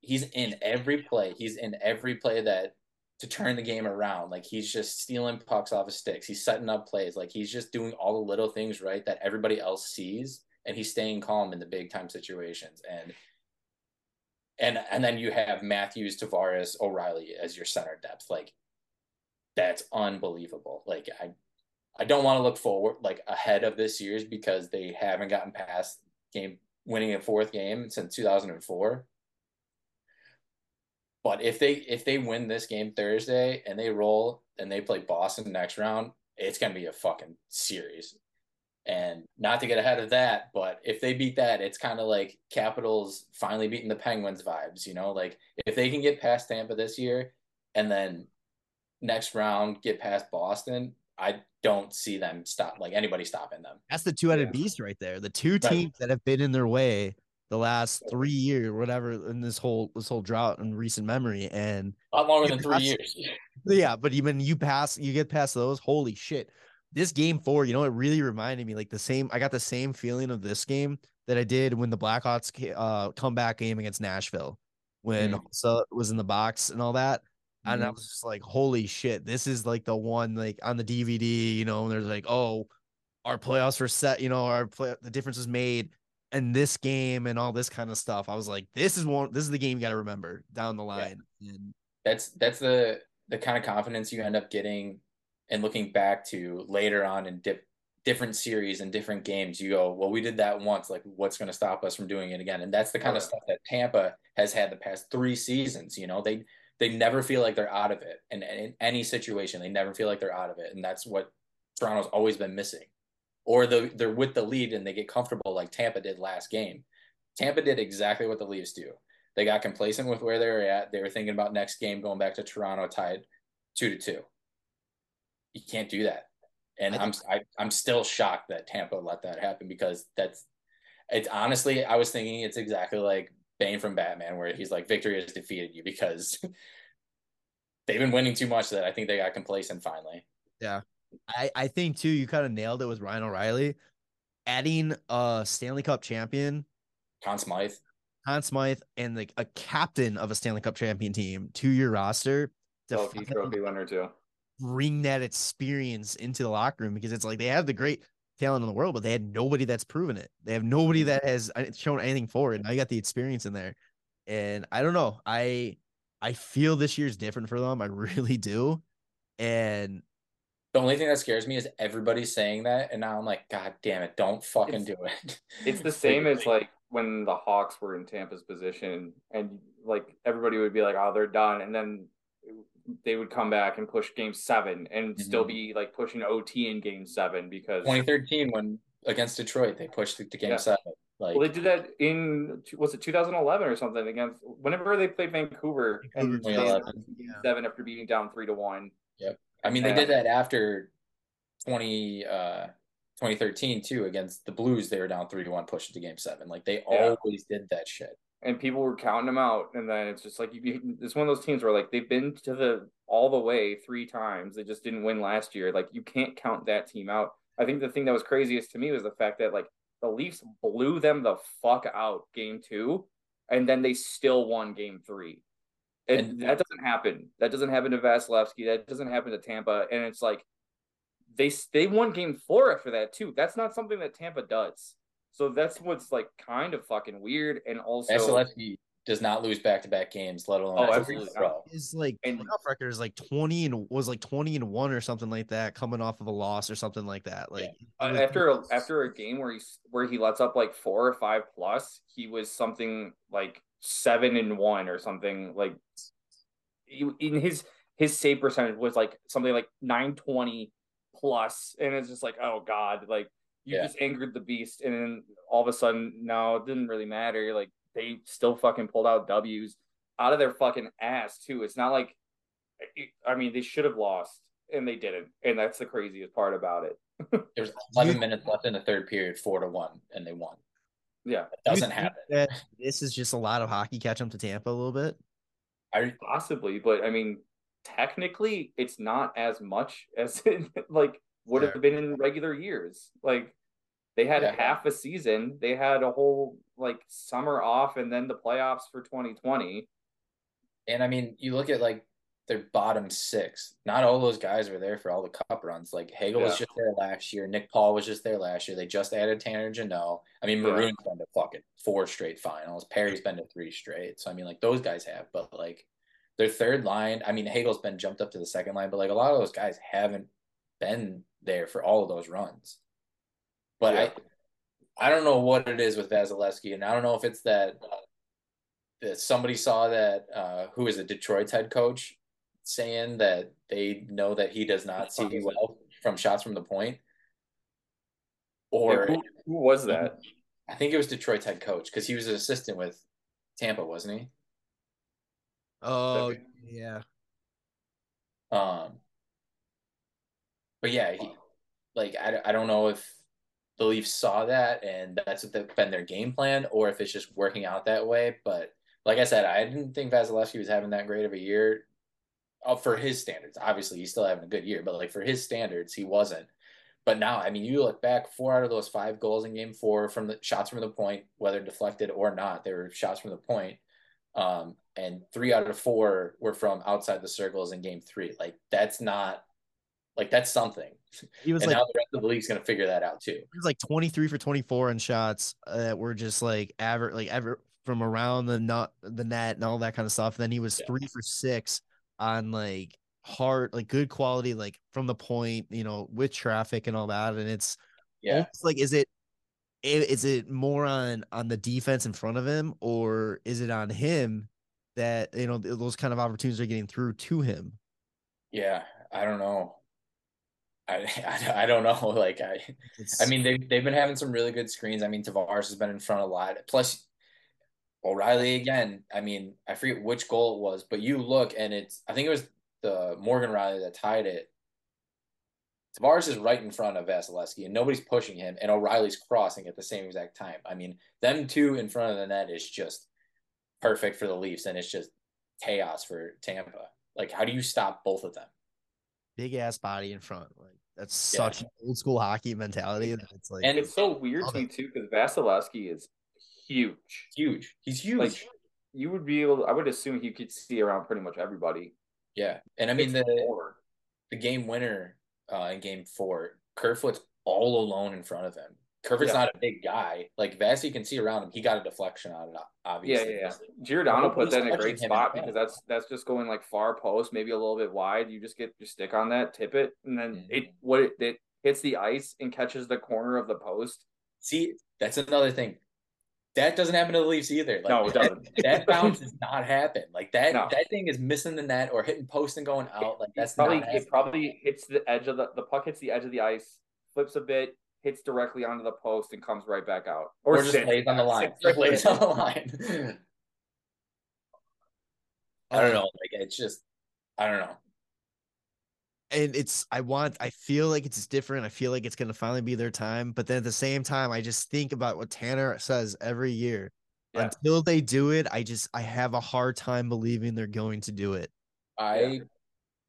he's in every play. He's in every play that to turn the game around. Like he's just stealing pucks off of sticks. He's setting up plays. Like he's just doing all the little things right that everybody else sees and he's staying calm in the big time situations. And and and then you have Matthews, Tavares, O'Reilly as your center depth. Like that's unbelievable. Like I I don't want to look forward like ahead of this year's because they haven't gotten past game winning a fourth game since 2004. But if they if they win this game Thursday and they roll and they play Boston next round, it's gonna be a fucking series. And not to get ahead of that, but if they beat that, it's kind of like Capitals finally beating the Penguins vibes, you know? Like if they can get past Tampa this year and then next round get past Boston, I don't see them stop like anybody stopping them. That's the two-headed yeah. beast right there. The two teams right. that have been in their way the last three years, whatever, in this whole this whole drought in recent memory, and a lot longer than three years. <laughs> Yeah, but even you pass, you get past those. Holy shit! this game four, you know, it really reminded me like the same. I got the same feeling of this game that I did when the Blackhawks uh comeback game against Nashville when mm. was in the box and all that. Mm. And I mm-hmm. was just like, holy shit, this is like the one like on the DVD, you know, and there's like, oh, our playoffs were set, you know, our play the difference was made and this game and all this kind of stuff. I was like, this is one this is the game you got to remember down the line. Yeah. And that's that's the the kind of confidence you end up getting and looking back to later on in dip, different series and different games, you go, well, we did that once. Like, what's going to stop us from doing it again? And that's the kind of stuff that Tampa has had the past three seasons. You know, they they never feel like they're out of it, and in any situation, they never feel like they're out of it, and that's what Toronto's always been missing. Or the, they're with the lead and they get comfortable like Tampa did last game. Tampa did exactly what the Leafs do. They got complacent with where they were at. They were thinking about next game going back to Toronto tied two to two you can't do that. And I am I, I'm still shocked that Tampa let that happen because that's it's honestly I was thinking it's exactly like Bane from Batman where he's like victory has defeated you because <laughs> they've been winning too much that I think they got complacent finally. Yeah. I, I think too you kind of nailed it with Ryan O'Reilly. Adding a Stanley Cup champion, Conn Smythe. Conn Smythe and like a captain of a Stanley Cup champion team to your roster. Trophy, trophy winner too bring that experience into the locker room because it's like they have the great talent in the world, but they had nobody that's proven it. They have nobody that has uh, shown anything for it. Now you got the experience in there. And I don't know. I I feel this year's different for them. I <laughs> really do. And the only thing that scares me is everybody's saying that, and now I'm like, God damn it, don't fucking do it. <laughs> It's the same as like when the Hawks were in Tampa's position, and like everybody would be like, "Oh, they're done," and then they would come back and push game seven and Mm-hmm. still be like pushing OT in game seven because 2013 when against Detroit they pushed it to game Yeah. seven. Like well they did that in was it 2011 or something against whenever they played Vancouver and Vancouver they 2011, game yeah. seven after being down three to one. Yep, I mean they Yeah. did that after 20 uh 2013 too against the Blues. They were down three to one, pushed it to game seven. Like they Yeah. always did that shit. And people were counting them out and then it's just like you, it's one of those teams where like they've been to the all the way three times they just didn't win last year like you can't count that team out. I think the thing that was craziest to me was the fact that like the leafs blew them the fuck out game two and then they still won game three. And, And- that doesn't happen. That doesn't happen to Vasilevskiy. That doesn't happen to tampa. And it's like they they won game four after that too. That's not something that tampa does so that's what's like kind of fucking weird and also Vasilevskiy does not lose back to back games, let alone Oh, as absolutely. His like And- playoff record is like twenty and was like twenty and one or something like that, coming off of a loss or something like that. Like Uh, was- after a, after a game where he's where he lets up like four or five plus, he was something like seven and one or something like in his his save percentage was like something like nine twenty plus, and it's just like oh god, like you Yeah. just angered the beast, and then all of a sudden no, it didn't really matter. Like they still fucking pulled out W's out of their fucking ass too. It's not like eh, I mean they should have lost and they didn't, and that's the craziest part about it. <laughs> There's 11 minutes left in the third period, four to one, and they won. Yeah. It doesn't happen. this is just a lot of hockey catch up to Tampa a little bit. I Possibly, but I mean, technically, it's not as much as <laughs> it like would have been in regular years. Like they had Yeah. half a season, they had a whole like summer off, and then the playoffs for 2020. and I mean, you look at like their bottom six. Not all those guys were there for all the cup runs. Like Hagel was just there last year. Nick Paul was just there last year. They just added Tanner Jeannot. I mean, Yeah. Maroon's been to fucking four straight finals. Perry's been to three straight. So I mean, like those guys have, but like their third line. I mean, Hagel's been jumped up to the second line, but like a lot of those guys haven't been there for all of those runs. But Yeah. I, I don't know what it is with Vasilevskiy, and I don't know if it's that that somebody saw that uh, who is a Detroit's head coach saying that they know that he does not see fuck well from shots from the point, Yeah, or who, who was that? I think it was Detroit's head coach because he was an assistant with Tampa, wasn't he? Oh Okay. yeah, Um, but yeah, he, like I, I don't know if the Leafs saw that and that's what they've been their game plan, or if it's just working out that way. But like I said, I didn't think Vasilevskiy was having that great of a year. Uh, for his standards, obviously he's still having a good year, but like for his standards, he wasn't. But now, I mean, you look back, four out of those five goals in Game Four from the shots from the point, whether deflected or not, they were shots from the point. Um, and three out of four were from outside the circles in Game Three. Like that's not, like that's something. he was and like now the rest of the league's gonna figure that out too. he was like twenty three for twenty four in shots uh, that were just like average, like ever from around the nut, the net, and all that kind of stuff. then he was Yeah. three for six on like hard, like good quality, like from the point, you know, with traffic and all that. And it's Yeah, almost like is it is it more on on the defense in front of him or is it on him that you know those kind of opportunities are getting through to him yeah. I don't know. I, I, <laughs> I don't know. <laughs> Like I, It's- I mean they they've been having some really good screens. I mean Tavares has been in front a lot. Plus O'Reilly again. I mean I forget which goal it was, but you look and it's I think it was the Morgan Rielly that tied it. Tavares is right in front of Vasilevskiy and nobody's pushing him, and O'Reilly's crossing at the same exact time. I mean, them two in front of the net is just perfect for the Leafs, and it's just chaos for Tampa. Like, how do you stop both of them? big ass body in front like that's Yeah. such an old school hockey mentality that it's like And It's so weird to me too because Vasilevskiy is huge. Huge. He's huge. Like you would be able. I would assume he could see around pretty much everybody. yeah, and I mean It's the more. the game winner uh, in Game Four, Kerfoot's all alone in front of him. Kerfoot's Yeah. not a big guy. Like Vasi can see around him. He got a deflection on it, obviously. yeah, yeah. Giordano put that in a great spot because that's that's just going like far post, maybe a little bit wide. You just get your stick on that, tip it, and then Mhm. it what it, it hits the ice and catches the corner of the post. See, that's another thing. that doesn't happen to the Leafs either. Like, no, it doesn't. that bounce does not happen. Like that No. that thing is missing the net or hitting post and going out. Like that's probably not it probably hits the edge of the the puck hits the edge of the ice, flips a bit, hits directly onto the post, and comes right back out. or, just sits- lays on the line. sits Just lays there. on the line. <laughs> I don't know. Like it's just I don't know. and it's I want I feel like it's different. I feel like it's gonna finally be their time. But then at the same time, I just think about what Tanner says every year. Yeah. Until they do it, I just I have a hard time believing they're going to do it. I Yeah.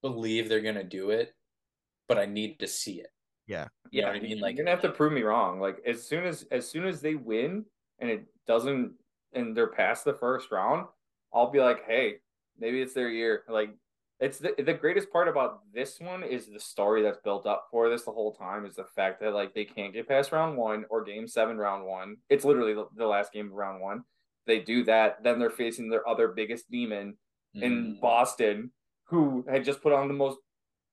believe they're gonna do it, but I need to see it. Yeah. You know Yeah, what I mean? like you're gonna have to prove me wrong. Like as soon as as soon as they win and it doesn't and they're past the first round, I'll be like, hey, maybe it's their year. Like it's the the greatest part about this one is the story that's built up for this the whole time is the fact that like they can't get past round one or game seven round one. It's literally the, the last game of round one. They do that, then they're facing their other biggest demon in mm, Boston, who had just put on the most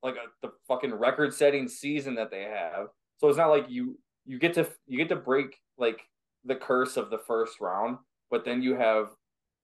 like a, the fucking record setting season that they have. So it's not like you you get to you get to break like the curse of the first round, but then you have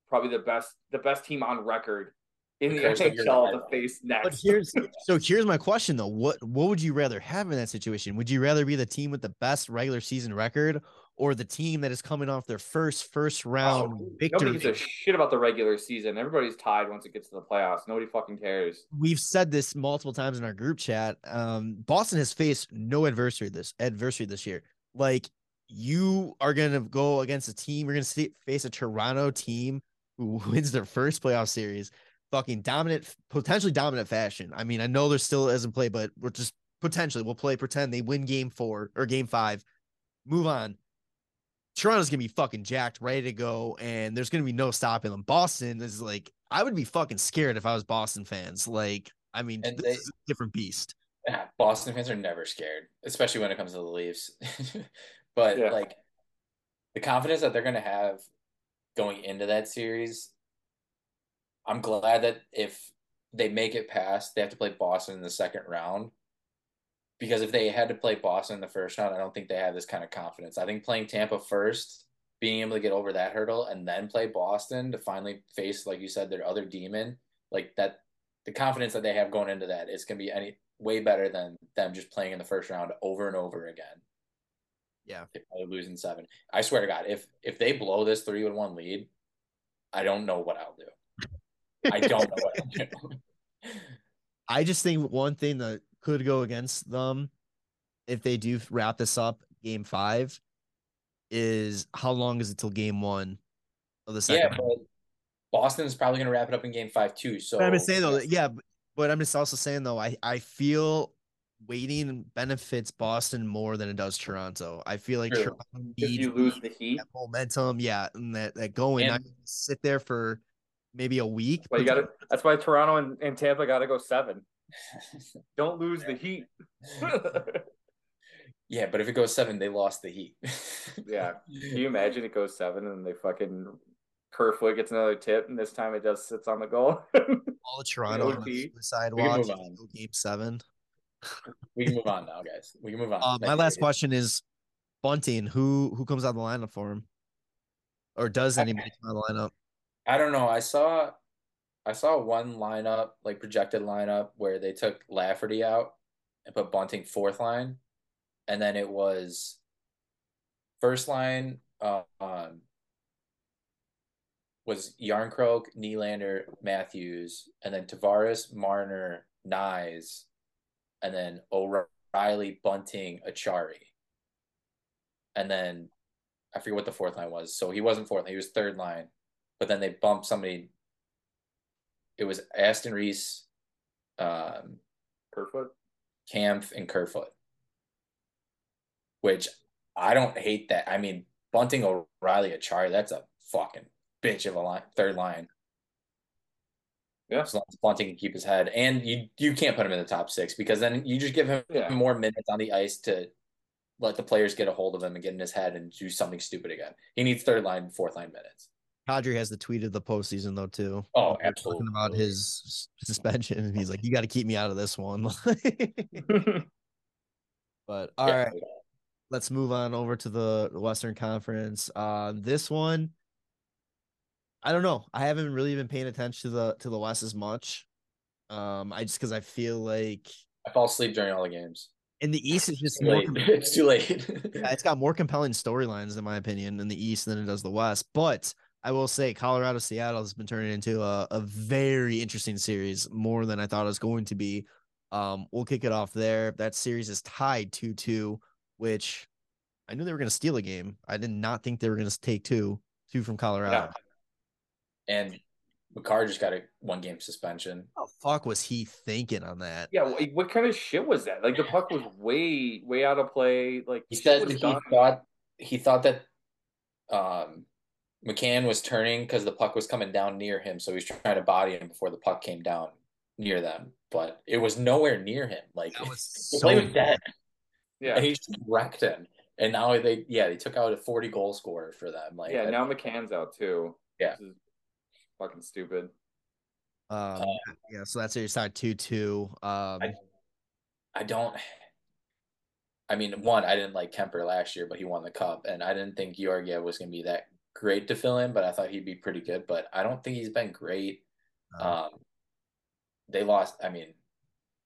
probably the best the best team on record in The the, curse of your NHL to rival. face But next. here's <laughs> so here's my question though. What what would you rather have in that situation? Would you rather be the team with the best regular season record or the team that is coming off their first first round Oh, victory? Nobody gives a shit about the regular season. Everybody's tied once it gets to the playoffs. Nobody fucking cares. We've said this multiple times in our group chat. Um, Boston has faced no adversary this adversary this year. Like you are gonna go against a team, you're gonna see, face a Toronto team who <laughs> wins their first playoff series, fucking dominant, potentially dominant fashion. I mean, I know there still isn't play, but we're just potentially we'll play pretend they win game four or game five, move on. Toronto's gonna be fucking jacked, ready to go, and there's gonna be no stopping them. Boston is like, I would be fucking scared if I was Boston fans. Like, I mean, And this they- is a different beast. yeah, Boston fans are never scared, especially when it comes to the Leafs. <laughs> but Yeah. like the confidence that they're gonna have going into that series, I'm glad that if they make it past, they have to play Boston in the second round. Because if they had to play Boston in the first round, I don't think they have this kind of confidence. I think playing Tampa first, being able to get over that hurdle, and then play Boston to finally face, like you said, their other demon, like that, the confidence that they have going into that is going to be any way better than them just playing in the first round over and over again. Yeah. They probably lose in seven. I swear to God, if if they blow this three one lead, I don't know what I'll do. I don't know what I'll do. <laughs> I just think one thing that could go against them if they do wrap this up game five is how long is it till game one of the second yeah, but Boston's probably going to wrap it up in game five too. So But I'm just saying though, yeah, but, I'm just also saying though, I I feel waiting benefits Boston more than it does Toronto. I feel like Toronto If needs you lose the heat, that momentum, yeah, and that that going. And- not sit there for maybe a week. but you got to. That's why Toronto and, and Tampa got to go seven. Don't lose the heat. <laughs> yeah, but if it goes seven, they lost the heat. <laughs> yeah. Can you imagine it goes seven and they fucking Kerfoot gets another tip and this time it just sits on the goal? <laughs> all the Toronto on the OT. suicide We can move on. game seven. we can move on now, guys. We can move on. Uh, my last you. question is Bunting. Who who comes out of the lineup for him, or does anybody come out of the lineup? I don't know. I saw I saw one lineup, like projected lineup, where they took Lafferty out and put Bunting fourth line, and then it was first line uh, um was Järnkrok, Nylander, Matthews, and then Tavares, Marner, Knies, and then O'Reilly, Bunting, Acciari. And then I forget what the fourth line was. So he wasn't fourth line, he was third line. But then they bumped somebody. It was Aston Reese, um, Kerfoot. Kampf, and Kerfoot. Which I don't hate that. I mean, Bunting O'Reilly a Acciari, that's a fucking bitch of a line, third line. Yeah. As long as Bunting can keep his head. And you you can't put him in the top six because then you just give him Yeah. more minutes on the ice to let the players get a hold of him and get in his head and do something stupid again. He needs third line, fourth line minutes. Kadri has the tweet of the postseason though too. Oh, absolutely. Talking about his suspension, and he's like, "You got to keep me out of this one." <laughs> <laughs> but all right, Yeah. let's move on over to the Western Conference. Uh, this one, I don't know. I haven't really been paying attention to the to the West as much. Um, I just because I feel like I fall asleep during all the games. in the East it's just <laughs> Too more. late. com- it's too late. Yeah, it's got more compelling storylines in my opinion in the East than it does the West. But I will say Colorado Seattle has been turning into a, a very interesting series, more than I thought it was going to be. Um, we'll kick it off there. That series is tied 2 2, which I knew they were going to steal a game. I did not think they were going to take two, two from Colorado. and Makar just got a one game suspension. What the fuck was he thinking on that? Yeah, what, what kind of shit was that? Like the puck was way, way out of play. Like He said he done. thought he thought that um McCann was turning because the puck was coming down near him, so he was trying to body him before the puck came down near them. But it was nowhere near him. Like That was the play <laughs> so was dead, Yeah, and he just wrecked him. And now they, yeah, they took out a forty goal scorer for them. Like, yeah. Now McCann's out too. Yeah. This is fucking stupid. um yeah, so that's your side 2 2. Um I- I don't. I mean, one, I didn't like Kuemper last year, but he won the cup, and I didn't think Georgiev was going to be that great to fill in, but I thought he'd be pretty good. But I don't think he's been great. Um, they lost. I mean,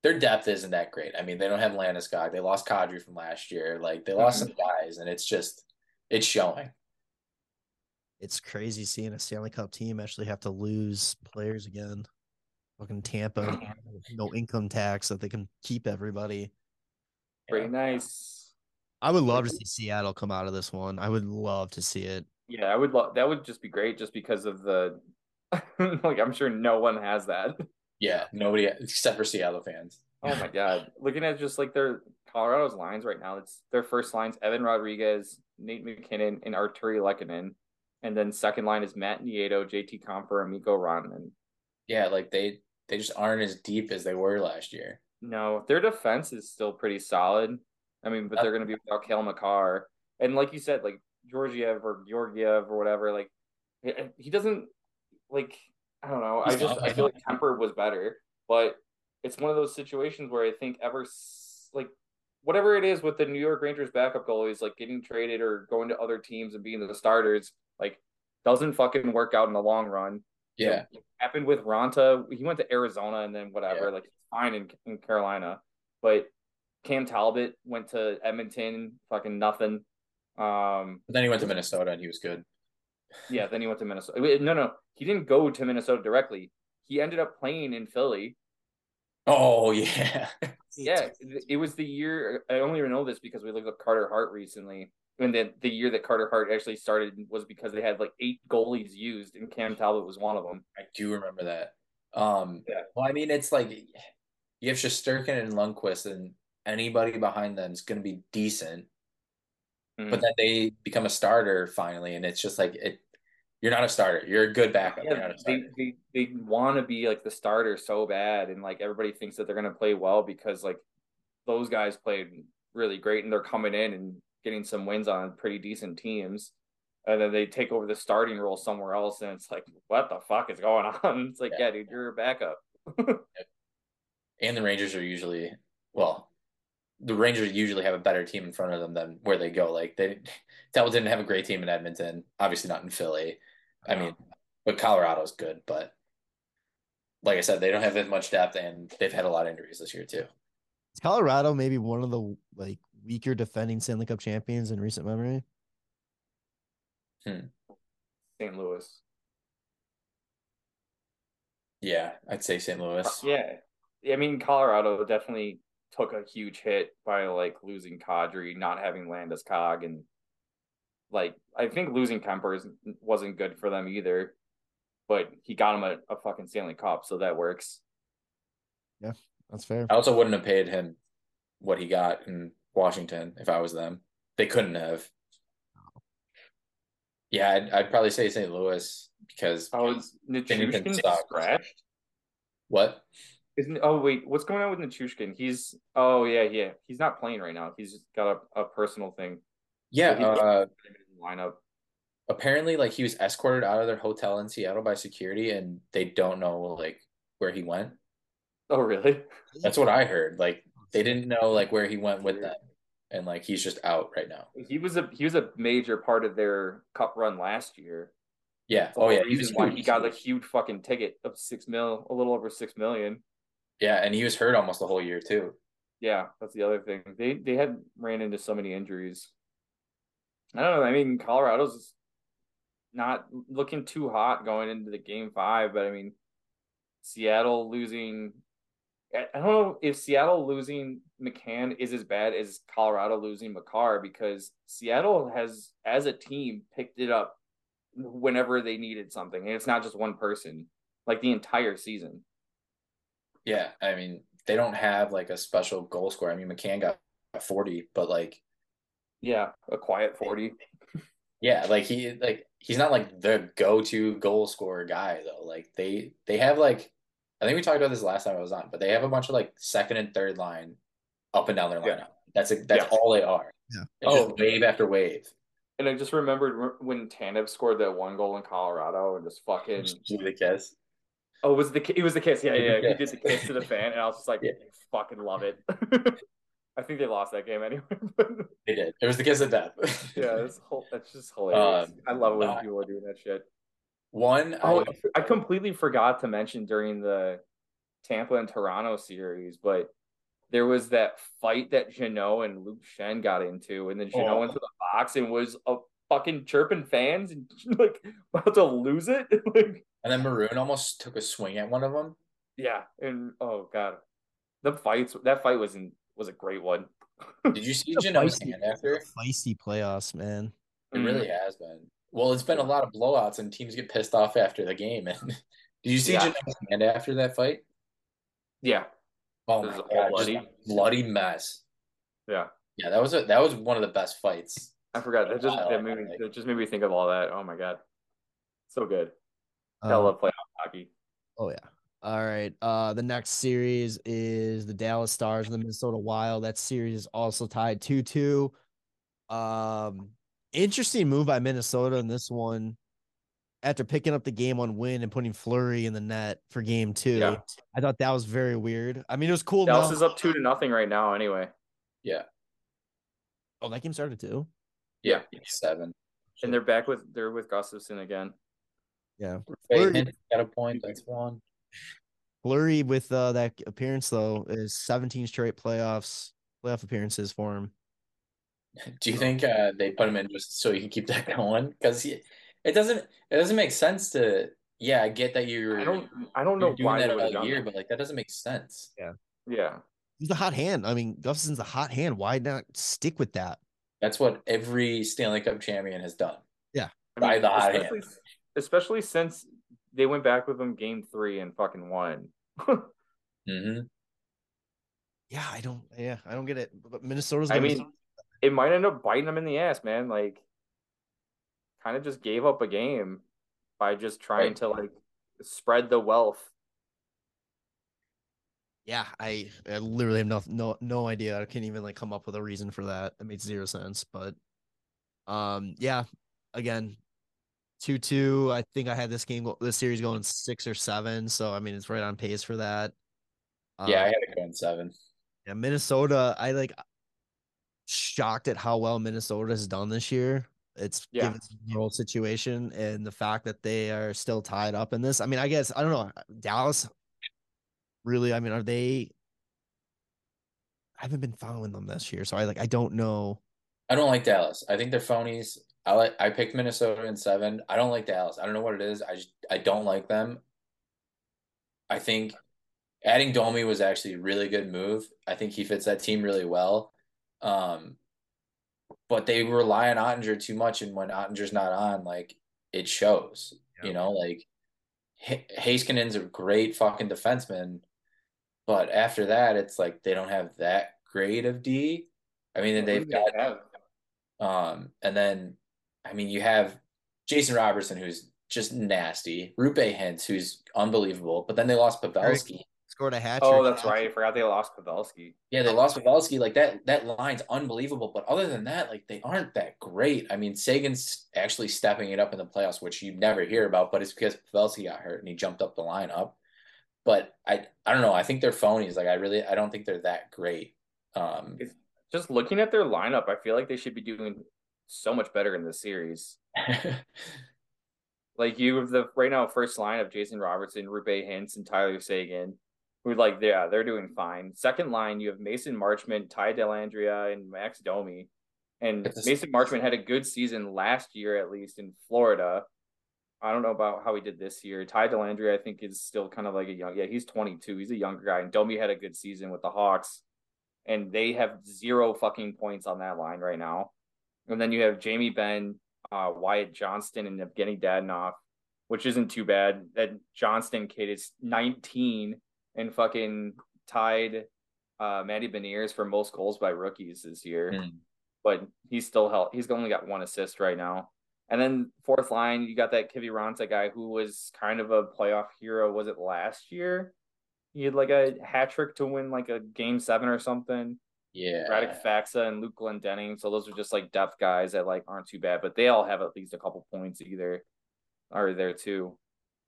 their depth isn't that great. I mean, they don't have Landeskog. They lost Kadri from last year. Like they lost some guys, and it's just it's showing. it's crazy seeing a Stanley Cup team actually have to lose players again. Fucking Tampa, no income tax that they can keep everybody. Pretty nice. I would love to see Seattle come out of this one. I would love to see it. Yeah, I would love that. Would just be great, just because of the. <laughs> like, I'm sure no one has that. Yeah, nobody except for Seattle fans. Oh my god! Looking at just like their Colorado's lines right now, it's their first lines: Evan Rodrigues, Nate MacKinnon, and Artturi Lehkonen, and then second line is Matt Nieto, JT Compher, and Mikko Rantanen. Yeah, like they they just aren't as deep as they were last year. No, their defense is still pretty solid. I mean, but uh, they're going to be without Cale Makar, and like you said, like Georgiev or Georgiev or whatever. Like he- doesn't like. I don't know. I just I feel like Kuemper was better, but it's one of those situations where I think ever like whatever it is with the New York Rangers backup goalies, like getting traded or going to other teams and being the starters, like doesn't fucking work out in the long run. Yeah, It happened with Raanta. He went to Arizona and then whatever, Yeah. like fine in, in Carolina. But Cam Talbot went to Edmonton, fucking nothing. Um, but then he went to Minnesota and he was good. yeah, then he went to Minnesota. No, no, he didn't go to Minnesota directly. He ended up playing in Philly. Oh yeah, <laughs> Yeah, it was the year. I only know this because we looked up Carter Hart recently. And then the year that Carter Hart actually started was because they had like eight goalies used, and Cam Talbot was one of them. I do remember that. Um, Yeah. well, I mean, it's like you have Shesterkin and Lundqvist, and anybody behind them is going to be decent. Mhm. But then they become a starter finally, and it's just like it. You're not a starter. You're a good backup. Yeah, they they, they want to be like the starter so bad, and like everybody thinks that they're gonna play well because like those guys played really great, and they're coming in and getting some wins on pretty decent teams, and then they take over the starting role somewhere else, and it's like, what the fuck is going <laughs> on? It's like, Yeah. yeah, dude, you're a backup. <laughs> And the Rangers are usually well, the Rangers usually have a better team in front of them than where they go. Like they, Devil didn't have a great team in Edmonton. Obviously not in Philly. I mean, but Colorado's good. But like I said, they don't have as much depth, and they've had a lot of injuries this year too. Is Colorado maybe one of the like weaker defending Stanley Cup champions in recent memory? Hmm. St. Louis. Yeah, I'd say St. Louis. Yeah, I mean, Colorado definitely took a huge hit by like losing Kadri, not having Landeskog, and like I think losing Kuemper wasn't good for them either. But he got him a, a fucking Stanley Cup, so that works. Yeah, that's fair. I also wouldn't have paid him what he got in Washington if I was them. They couldn't have. Yeah, I'd, I'd probably say St. Louis because Oh, is Binnington Nichushkin sucks. scratched? what? Isn't oh wait, what's going on with Nichushkin? He's oh yeah yeah he's not playing right now. He's just got a, a personal thing. Yeah, So uh, lineup. apparently like he was escorted out of their hotel in Seattle by security and they don't know like where he went. Oh really? That's what I heard. Like they didn't know like where he went with them. and like he's just out right now. He was a he was a major part of their cup run last year. Yeah. Oh yeah. He was why he got a huge fucking ticket of six mil, a little over six million. Yeah, and he was hurt almost the whole year too. Yeah, that's the other thing. They they had ran into so many injuries. I don't know. I mean, Colorado's not looking too hot going into the game five, but I mean, Seattle losing. I don't know if Seattle losing McCann is as bad as Colorado losing Makar because Seattle has, as a team, picked it up whenever they needed something, and it's not just one person, like the entire season. Yeah, I mean they don't have like a special goal scorer. I mean McCann got 40, but like Yeah, a quiet forty. yeah, like he like he's not like the go-to goal scorer guy though. Like they they have like I think we talked about this last time I was on, but they have a bunch of like second and third line up and down their Yeah. lineup. That's a, that's Yeah. all they are. Yeah. It's Oh. wave after wave. And I just remembered when Tanev scored that one goal in Colorado and just fucking Give it a kiss. Oh it was the it was the kiss yeah yeah Yeah. he did the kiss to the <laughs> fan and I was just like Yeah. fucking love it. <laughs> I think they lost that game anyway. <laughs> They did. It was the kiss of death. yeah, it's whole, that's just hilarious. Um, I love when uh, people are doing that shit. One Oh, I, I completely forgot to mention during the Tampa and Toronto series, but there was that fight that Jeannot and Luke Schenn got into, and then Jeannot Oh. went to the box and was a fucking chirping fans and like about to lose it. like, and then Maroon almost took a swing at one of them. yeah, and oh god, the fights that fight was in was a great one. <laughs> Did you see It's a Jeannot's feisty- hand after? feisty playoffs, man. It really mm. has been. Well, it's been a lot of blowouts and teams get pissed off after the game. And <laughs> did you see Yeah. Jeannot's hand after that fight? yeah, Oh my god, bloody. bloody mess. yeah. Yeah, that was a that was one of the best fights. I forgot that just that made me, that just made me think of all that. Oh my god, so good. I Um, love playoff hockey. Oh yeah. All right. Uh the next series is the Dallas Stars and the Minnesota Wild. That series is also tied 2-2. Um interesting move by Minnesota in this one. After picking up the game on win and putting Fleury in the net for game two. Yeah. I thought that was very weird. I mean, it was cool. Dallas now- is up two to nothing right now. Anyway, Yeah, Oh, that game started too. yeah, seven. and they're back with they're with Gustavsson again. Yeah. Bateman got a point. That's one. Fleury with uh, that appearance though is 17 straight playoffs, playoff appearances for him. <laughs> Do you think uh, they put him in just so he can keep <laughs> that going? Because it doesn't it doesn't make sense to. Yeah, I get that you're. I don't I don't know why that they would have all done year, that. but like that doesn't make sense. Yeah, Yeah. He's the hot hand. I mean, Gustavsson's the hot hand. Why not stick with that? That's what every Stanley Cup champion has done. I By the hot hand. Especially, especially since they went back with him game three and fucking won. <laughs> hmm Yeah, I don't. Yeah, I don't get it. But Minnesota's. I gonna- mean, it might end up biting them in the ass, man. Like, kind of just gave up a game by just trying Right. to like spread the wealth. yeah, I, I literally have no no no idea. I can't even like come up with a reason for that. It makes zero sense. But, um, yeah, again, two two. I think I had this game, this series going six or seven. So I mean, it's right on pace for that. Yeah, I Um, had it going seven. Yeah, Minnesota, I like shocked at how well Minnesota has done this year. It's Yeah. given the whole situation and the fact that they are still tied up in this. I mean, I guess I don't know. Dallas really, I mean, are they I haven't been following them this year, so I like I don't know. I don't like Dallas. I think they're phonies. I like I picked Minnesota in seven. I don't like Dallas. I don't know what it is. I just I don't like them. I think adding Domi was actually a really good move. I think he fits that team really well. Um, but they rely on Oettinger too much, and when Oettinger's not on, like it shows. You know, like H- Heiskanen's a great fucking defenseman, but after that, it's like they don't have that great of D. I mean, they've got um, and then, I mean, you have Jason Robertson, who's just nasty. Roope Hintz, who's unbelievable. But then they lost Pavelski. Scored a hat Oh, that's right. I forgot they lost Pavelski. Yeah, they lost Pavelski. Like that, that line's unbelievable. But other than that, like they aren't that great. I mean, Seguin's actually stepping it up in the playoffs, which you never hear about. But it's because Pavelski got hurt and he jumped up the lineup. But I, I don't know. I think they're phonies. Like I really, I don't think they're that great. Um, Is- just looking at their lineup, I feel like they should be doing so much better in this series. <laughs> like you have the right now first line of Jason Robertson, Roope Hintz, and Tyler Seguin, who like yeah they're doing fine. Second line you have Mason Marchment, Ty Dellandrea, and Max Domi. And Mason Marchment had a good season last year at least in Florida. I don't know about how he did this year. Ty Dellandrea, I think, is still kind of like a young. Yeah, he's 22. He's a younger guy. And Domi had a good season with the Hawks, and they have zero fucking points on that line right now. And then you have Jamie Benn, uh, Wyatt Johnston, and Evgeny Dadonov, which isn't too bad. That Johnston kid is 19 and fucking tied uh, Matty Beniers for most goals by rookies this year. Mm. But he's still held. He's only got one assist right now. And then fourth line, you got that Kiviranta guy who was kind of a playoff hero. Was it last year? He had like a hat trick to win like a game seven or something. Yeah. Radek Faksa and Luke Glendening. So those are just like depth guys that like aren't too bad, but they all have at least a couple points either are there too.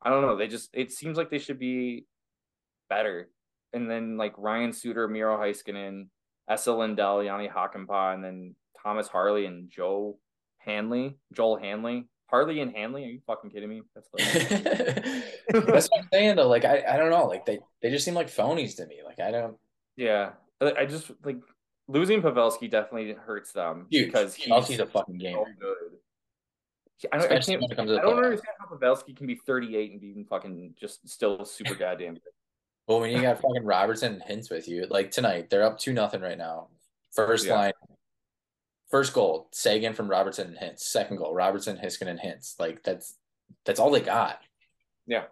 I don't know. They just it seems like they should be better. And then like Ryan Suter, Miro Heiskanen, Esa Lindell, Jani Hakanpää, and then Thomas Harley and Joe Hanley, Joel Hanley, Harley and Hanley. Are you fucking kidding me? That's <laughs> that's what I'm saying though. Like I, I don't know. Like they, they just seem like phonies to me. Like I don't. Yeah, I just like losing Pavelski definitely hurts them Huge. because he's a fucking game. So good. I don't, I, can't, I don't understand how Pavelski can be 38 and be fucking just still super <laughs> goddamn good. Well, when you got fucking Robertson and Hintz with you, like tonight, they're up two nothing right now. First yeah. line, First goal, Seguin from Robertson and Hintz. Second goal, Robertson, Hiskin, and Hintz. Like that's that's all they got. Yeah.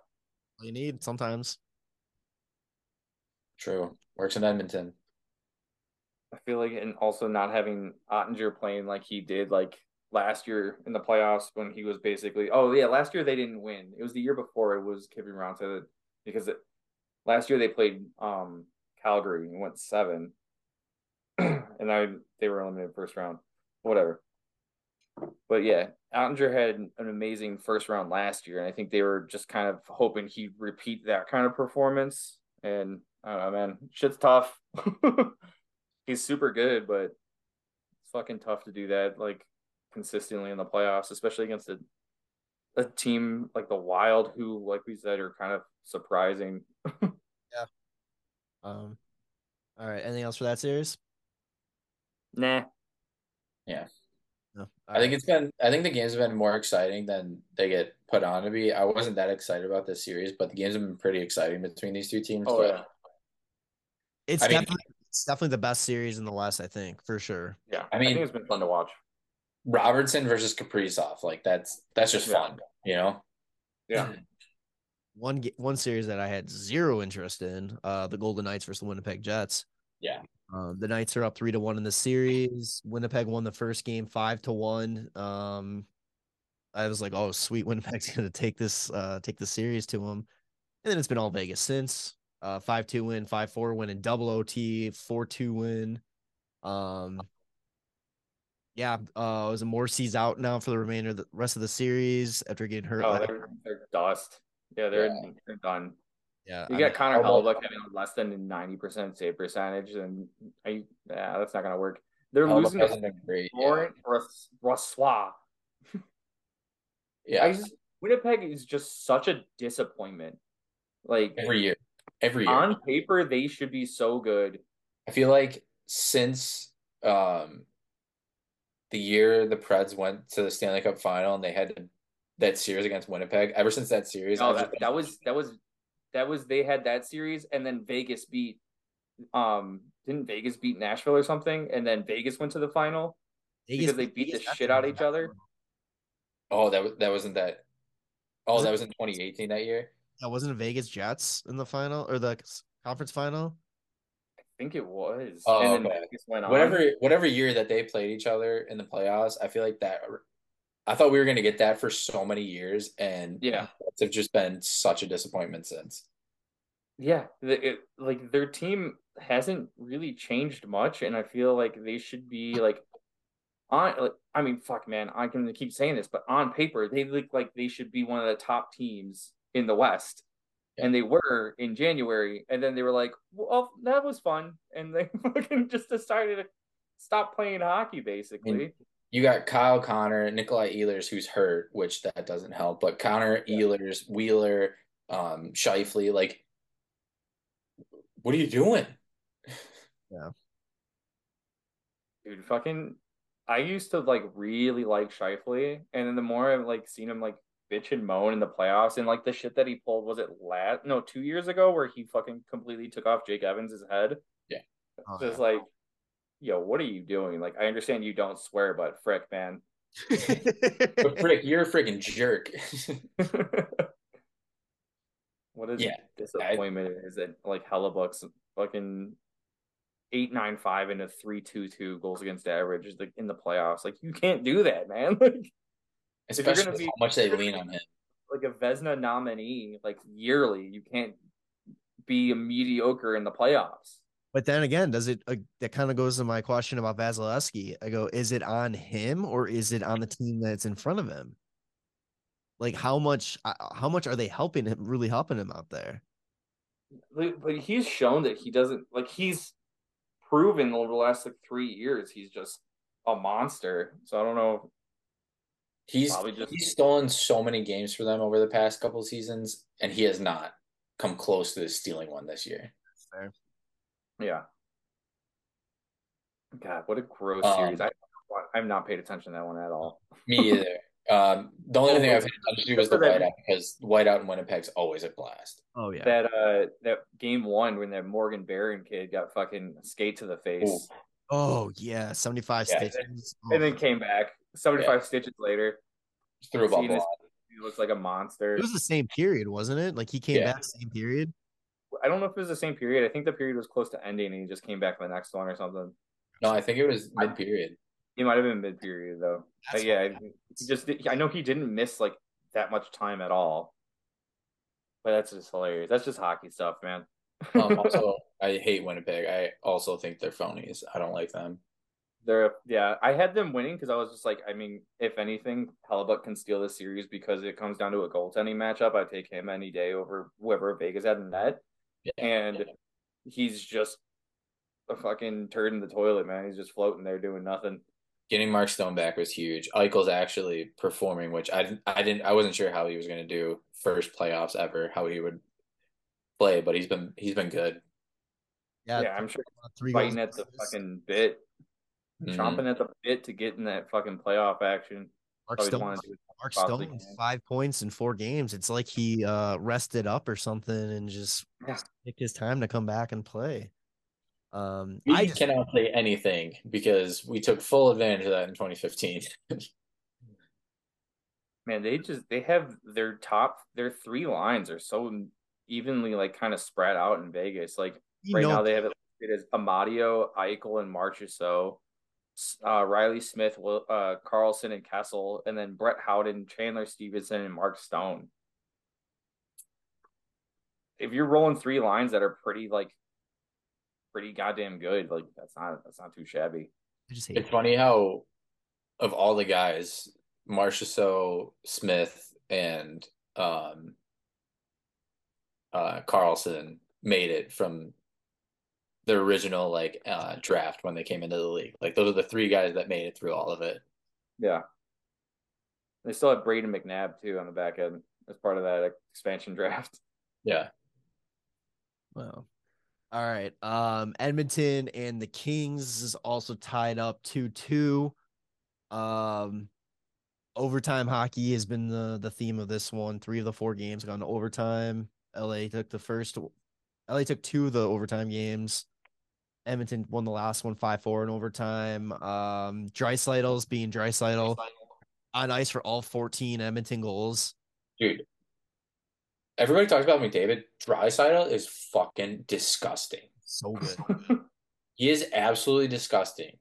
You need sometimes. True. Works in Edmonton. I feel like and also not having Oettinger playing like he did like last year in the playoffs when he was basically oh yeah, last year they didn't win. It was the year before it was Kiviranta because it, last year they played um Calgary and went seven. <clears throat> and I they were eliminated first round whatever. But yeah, Oettinger had an amazing first round last year, and I think they were just kind of hoping he'd repeat that kind of performance. And I don't know, man, shit's tough. <laughs> He's super good, but it's fucking tough to do that like consistently in the playoffs, especially against a a team like the Wild, who, like we said, are kind of surprising. <laughs> yeah. Um. All right. Anything else for that series? Nah. Yeah. No, I think it's been. I think the games have been more exciting than they get put on to be. I wasn't that excited about this series, but the games have been pretty exciting between these two teams. Oh yeah. It's I definitely mean, it's definitely the best series in the West, I think, for sure. Yeah, I mean, I it's been fun to watch. Robertson versus Kaprizov, like that's that's just yeah. fun, you know. Yeah. <clears throat> One one series that I had zero interest in, uh, the Golden Knights versus the Winnipeg Jets. Yeah. Um, the Knights are up three to one in the series. Winnipeg won the first game five to one. Um, I was like, oh, sweet, <laughs> Winnipeg's gonna take this, uh, take the series to them. And then it's been all Vegas since. Uh, five two win, five four win, and double OT, four two win. Um, yeah, uh, was Morrissey's out now for the remainder of the rest of the series after getting hurt. Oh, they're, they're dust. Yeah, they're, yeah. they're done. Yeah, you I got Connor Hellebuyck having less than ninety percent save percentage, and I yeah, that's not gonna work. They're Hellebuyck losing to great, Laurent yeah. Brossoit. yeah, I just, Winnipeg is just such a disappointment. Like every year, every year on paper they should be so good. I feel like since um the year the Preds went to the Stanley Cup final and they had that series against Winnipeg. Ever since that series, oh, that, that was that was that was they had that series, and then Vegas beat. Um, didn't Vegas beat Nashville or something, and then Vegas went to the final Vegas because they beat Vegas the shit out of each other. Oh, that was that wasn't that. Oh, was that was in 2018 that year. That wasn't Vegas Jets in the final or the conference final. I think it was. Oh, and okay. whatever whatever year that they played each other in the playoffs, I feel like that I thought we were going to get that for so many years, and yeah, it's just been such a disappointment since. Yeah, it, like their team hasn't really changed much, and I feel like they should be like on. Like, I mean, fuck, man, I can keep saying this, but on paper, they look like they should be one of the top teams in the West, yeah. and they were in January, and then they were like, "Well, that was fun," and they <laughs> fucking just decided to stop playing hockey, basically. You got Kyle Connor, Nikolai Ehlers, who's hurt, which that doesn't help. But Connor Ehlers, Wheeler, um, Scheifele, like, what are you doing? <laughs> Yeah, dude, fucking I used to like really like Scheifele, and then the more I've like seen him like bitch and moan in the playoffs and like the shit that he pulled was it last no two years ago where he fucking completely took off Jake Evans' head. Yeah. Oh, Just like, yo, what are you doing? Like, I understand you don't swear, but frick, man. <laughs> But frick, you're a freaking jerk. <laughs> what is Yeah, disappointment is it like Hellebuyck's fucking eight nine five and a three two two goals against average is like in the playoffs. Like you can't do that, man. <laughs> Like you're Especially gonna with be- how much they lean on him. like a Vezina nominee, like yearly, you can't be a mediocre in the playoffs. But then again, does it? Uh, that kind of goes to my question about Vasilevskiy. I go, is it on him or is it on the team that's in front of him? Like how much? uh, How much are they helping him? Really helping him out there? But he's shown that he doesn't like he's proven over the last like three years he's just a monster. So I don't know. He's just- he's stolen so many games for them over the past couple seasons, and he has not come close to stealing one this year. Yeah. God, what a gross Um, series. I I've not paid attention to that one at all. Me either. <laughs> um, the only thing I've had to do was the Except for that- whiteout because whiteout in Winnipeg's always a blast. Oh yeah. That uh that game one when that Morgan Barron kid got fucking skate to the face. oh yeah. Seventy five Yeah, stitches. And Oh. then came back 75 stitches later. Just threw a bubble. his- He looks like a monster. It was the same period, wasn't it? Like he came Yeah. back same period. I don't know if it was the same period. I think the period was close to ending and he just came back for the next one or something. No, I think it was mid period. He might have been mid period though. That's But yeah, what- he just I know he didn't miss like that much time at all. But that's just hilarious. That's just hockey stuff, man. Um, also, <laughs> I hate Winnipeg. I also think they're phonies. I don't like them. They're yeah, I had them winning because I was just like, I mean, if anything, Hellebuyck can steal this series because it comes down to a goaltending matchup. I take him any day over whoever Vegas had in net, Yeah. and he's just a fucking turd in the toilet, man. He's just floating there doing nothing. Getting Mark Stone back was huge. Eichel's actually performing, which I didn't, I didn't, I wasn't sure how he was going to do first playoffs ever, how he would play, but he's been, he's been good. Yeah, Yeah, I'm sure three fighting goals at the fucking bit, Mhm. chomping at the bit to get in that fucking playoff action. Mark Stone. wanted to do it. Mark Stone, five points in four games. It's like he uh rested up or something and just Yeah. picked his time to come back and play. Um, We I just, cannot play anything because we took full advantage of that in 2015. <laughs> Man, they just they have their top their three lines are so evenly like kind of spread out in Vegas. Like you right know, now they have it listed as Amadio, Eichel, and Marchessault, uh, Reilly Smith, uh, Karlsson, and Kessel, and then Brett Howden, Chandler Stephenson, and Mark Stone. If you're rolling three lines that are pretty like pretty goddamn good, like that's not that's not too shabby. I just hate It's funny how, of all the guys, Marchessault, Smith, and um, uh, Karlsson made it from the original like uh, draft when they came into the league. Like those are the three guys that made it through all of it. Yeah. They still have Brayden McNabb too on the back end as part of that expansion draft. Yeah, Well, all right. Um, Edmonton and the Kings is also tied up two two. Um, overtime hockey has been the the theme of this one. Three of the four games gone to overtime. LA took the first. LA took two of the overtime games. Edmonton won the last one 5-4 in overtime. Um, Draisaitl's being Dreisaitl on ice for all 14 Edmonton goals. dude. Everybody talks about me, McDavid. Draisaitl is fucking disgusting. So good. <laughs> He is absolutely disgusting.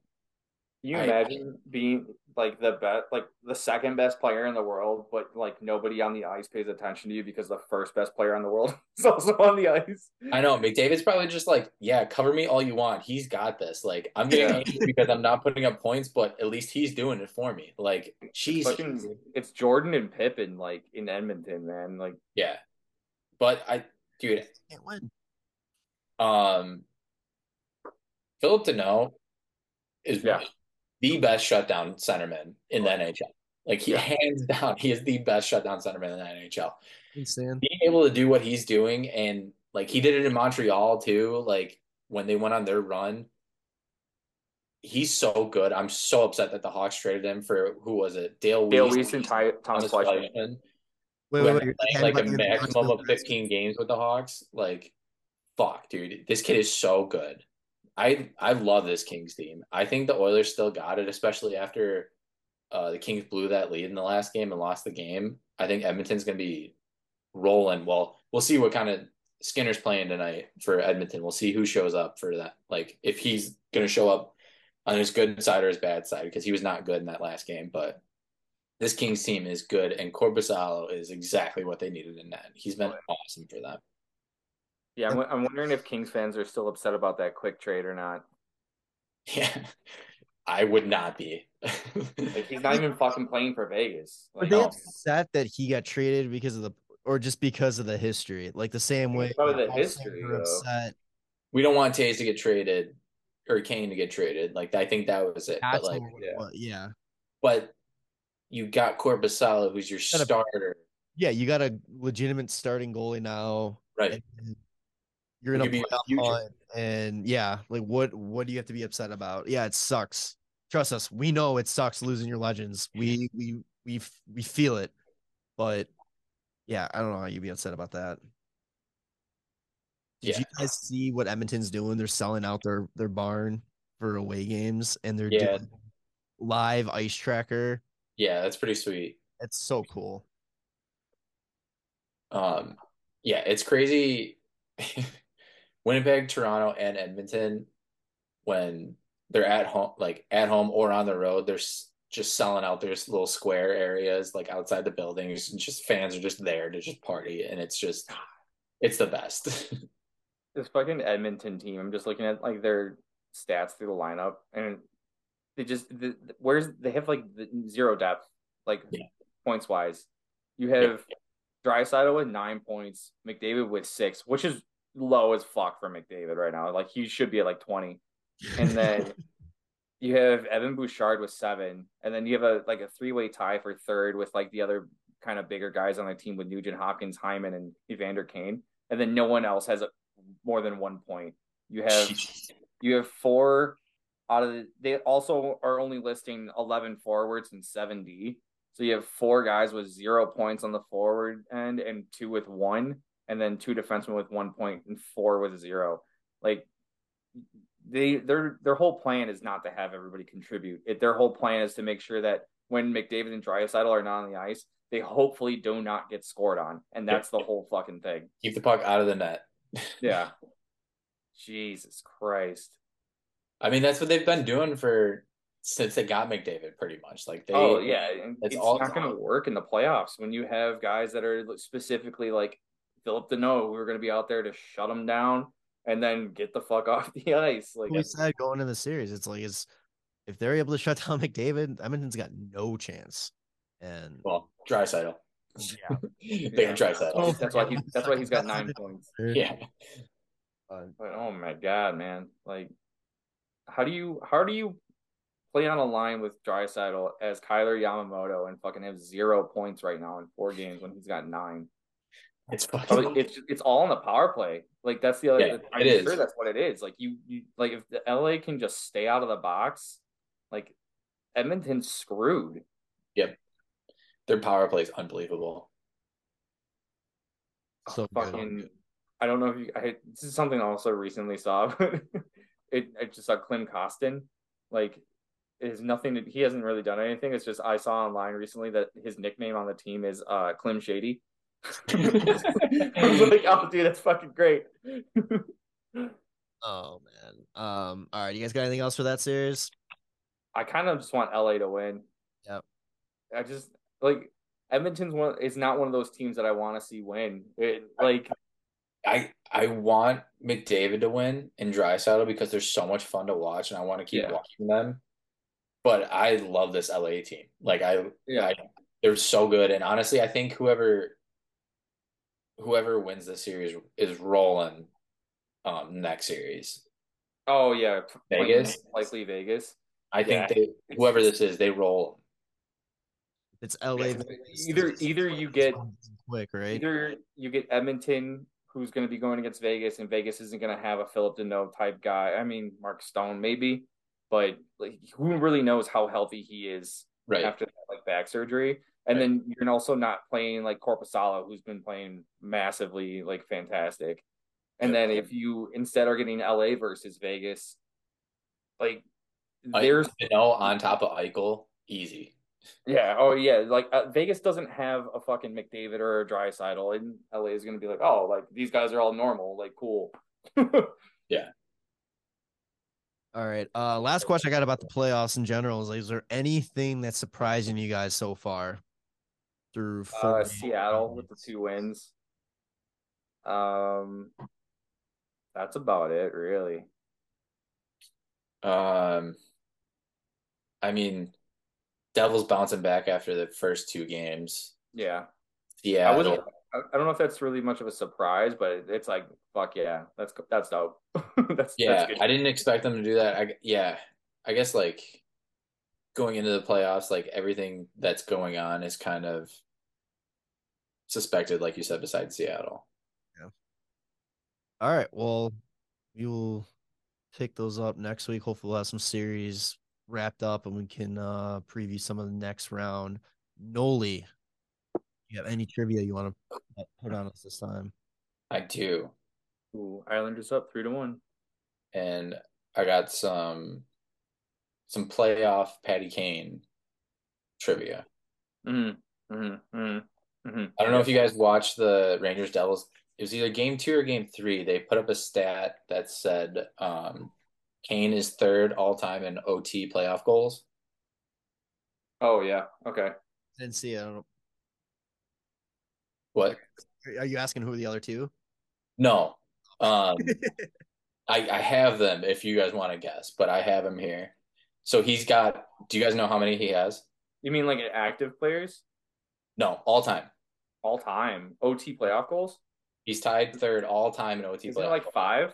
Can you I- imagine being like the best, like the second best player in the world, but like nobody on the ice pays attention to you because the first best player in the world <laughs> is also on the ice. I know McDavid's probably just like, yeah, cover me all you want. He's got this. Like, I'm getting Yeah. angry because I'm not putting up points, but at least he's doing it for me. Like, she's Fucking, it's Jordan and Pippen like in Edmonton, man. Like yeah. But I, dude, Can't win. um, Phillip Danault is Yeah. The best shutdown centerman in the NHL. Like he Yeah. hands down, he is the best shutdown centerman in the NHL. Insane. Being able to do what he's doing and like he did it in Montreal too, like when they went on their run. He's so good. I'm so upset that the Hawks traded him for who was it? Dale Dale Weise, Weise and Ty, Tomas Fleischmann. Fleischmann Wait, who wait, ended wait. playing like a maximum of 15 games with the Hawks. Like, fuck, dude, this kid is so good. I I love this Kings team. I think the Oilers still got it, especially after uh, the Kings blew that lead in the last game and lost the game. I think Edmonton's gonna be rolling. Well, we'll see what kind of Skinner's playing tonight for Edmonton. We'll see who shows up for that. Like, if he's gonna show up on his good side or his bad side, because he was not good in that last game, but this Kings team is good, and Korpisalo is exactly what they needed in that. He's been awesome for them. Yeah, I'm, I'm wondering if Kings fans are still upset about that quick trade or not. Yeah, I would not be. <laughs> Like he's not even fucking playing for Vegas. Were Like, they no. upset that he got traded because of the, or just because of the history? Like the same way. Probably the history, upset. we don't want Toews to get traded or Kane to get traded. Like I think that was it. That's but like, yeah. what- yeah. but you got Korpisalo, who's your Gotta- starter. Yeah, you got a legitimate starting goalie now. Right. and You're in It a playoff future. and yeah, like what what do you have to be upset about? Yeah, it sucks. Trust us, we know it sucks losing your legends. We we we we feel it, but yeah, I don't know how you'd be upset about that. Did Yeah. you guys see what Edmonton's doing? They're selling out their their barn for away games, and they're Yeah. doing live ice tracker. Yeah, that's pretty sweet. It's so cool. Um, yeah, it's crazy. <laughs> Winnipeg, Toronto, and Edmonton, when they're at home, like at home or on the road, they're just selling out their little square areas, like outside the buildings, and just fans are just there to just party, and it's just, it's the best. <laughs> this fucking Edmonton team. I'm just looking at like their stats through the lineup, and they just the, the- where's they have like the zero depth, like Yeah. points wise. You have Draisaitl with nine points, McDavid with six, which is low as fuck for McDavid right now. Like he should be at like twenty, <laughs> and then you have Evan Bouchard with seven, and then you have a like a three way tie for third with like the other kind of bigger guys on the team with Nugent Hopkins, Hyman, and Evander Kane, and then no one else has a, more than one point. You have you have four out of the, they also are only listing 11 forwards and 7D. So you have four guys with zero points on the forward end and two with one, and then two defensemen with one point and four with zero. Like they their their whole plan is not to have everybody contribute. It, their whole plan is to make sure that when McDavid and Draisaitl are not on the ice, they hopefully do not get scored on, and that's the whole fucking thing. Keep the puck out of the net. <laughs> Yeah. Jesus Christ. I mean, that's what they've been doing for since they got McDavid, pretty much. Like they, oh yeah, It's it's, all not going to work in the playoffs when you have guys that are specifically like Phillip Danault, we were going to be out there to shut them down and then get the fuck <laughs> off the ice. Like, we said going in the series, it's like it's if they're able to <laughs> shut down McDavid, Edmonton's got no chance. And well, Draisaitl. yeah, <laughs> they Yeah. Draisaitl. Oh, that's why he's that's why he's got nine points. Yeah. But oh my god, man! Like, how do you how do you play on a line with Draisaitl as Kailer Yamamoto and fucking have zero points right now in four games when he's got nine? It's fucking Probably, it's it's all in the power play. Like that's the other. Yeah, I'm it sure is. that's what it is. Like you, you like if the LA can just stay out of the box, like Edmonton's screwed. Yep, their power play is unbelievable. so good. Fucking, I don't know if you. I this is something I also recently saw. <laughs> it I just saw Klim Kostin. Like, it has nothing. To, he hasn't really done anything. It's just I saw online recently that his nickname on the team is uh Klim Shady. I was like, oh, dude, that's fucking great. <laughs> Oh man. Um. All right. You guys got anything else for that series? I kind of just want LA to win. Yep. I just like Edmonton's one is not one of those teams that I want to see win. It, like I I want McDavid to win and Draisaitl because they're so much fun to watch and I want to keep Yeah. watching them. But I love this LA team. Like I yeah, I- they're so good and honestly I think whoever whoever wins this series is rolling um next series. oh yeah, Vegas? likely Vegas. I think they whoever this is, they roll. It's LA. Either either you get quick, right? either you get Edmonton, who's going to be going against Vegas, and Vegas isn't going to have a Phillip Danault type guy. I mean, Mark Stone maybe, but like who really knows how healthy he is Right. after that, like back surgery. And Right. then you're also not playing like Korpisalo, who's been playing massively like fantastic. And Yeah. then if you instead are getting LA versus Vegas, like there's you know on top of Eichel, easy. yeah, oh yeah, like uh, Vegas doesn't have a fucking McDavid or a Draisaitl, and LA is gonna be like, oh, like these guys are all normal, like cool. <laughs> All right. Uh, last question I got about the playoffs in general is: like, Is there anything that's surprising you guys so far through four uh. Seattle with the two wins. Um, that's about it, really. Um, I mean, Devils bouncing back after the first two games. Yeah, Yeah, I wasn't. I I don't know if that's really much of a surprise, but it's like, fuck yeah, that's that's dope. <laughs> that's yeah. that's good. I didn't expect them to do that. I yeah, I guess like going into the playoffs, like everything that's going on is kind of suspected, like you said, besides Seattle. Yeah. All right. Well, we will pick those up next week. Hopefully, we'll have some series wrapped up and we can uh preview some of the next round. Nolly, you have any trivia you want to put on us this time? I do, Ooh, Islanders up three to one. and I got some some playoff Patty Kane trivia. Mm-hmm. Mm-hmm. Mm-hmm. Mm-hmm. I don't know if you guys watched the Rangers Devils. It was either game two or game three. They put up a stat that said um, Kane is third all time in OT playoff goals. Oh yeah. Okay. Didn't see it. I don't What? Are you asking who are the other two? No. <laughs> Um, I I have them if you guys want to guess, but I have him here. So he's got. Do you guys know how many he has? You mean like active players No, all time. all time? OT playoff goals? He's tied third all time in OT Isn't playoff. it like goals. five?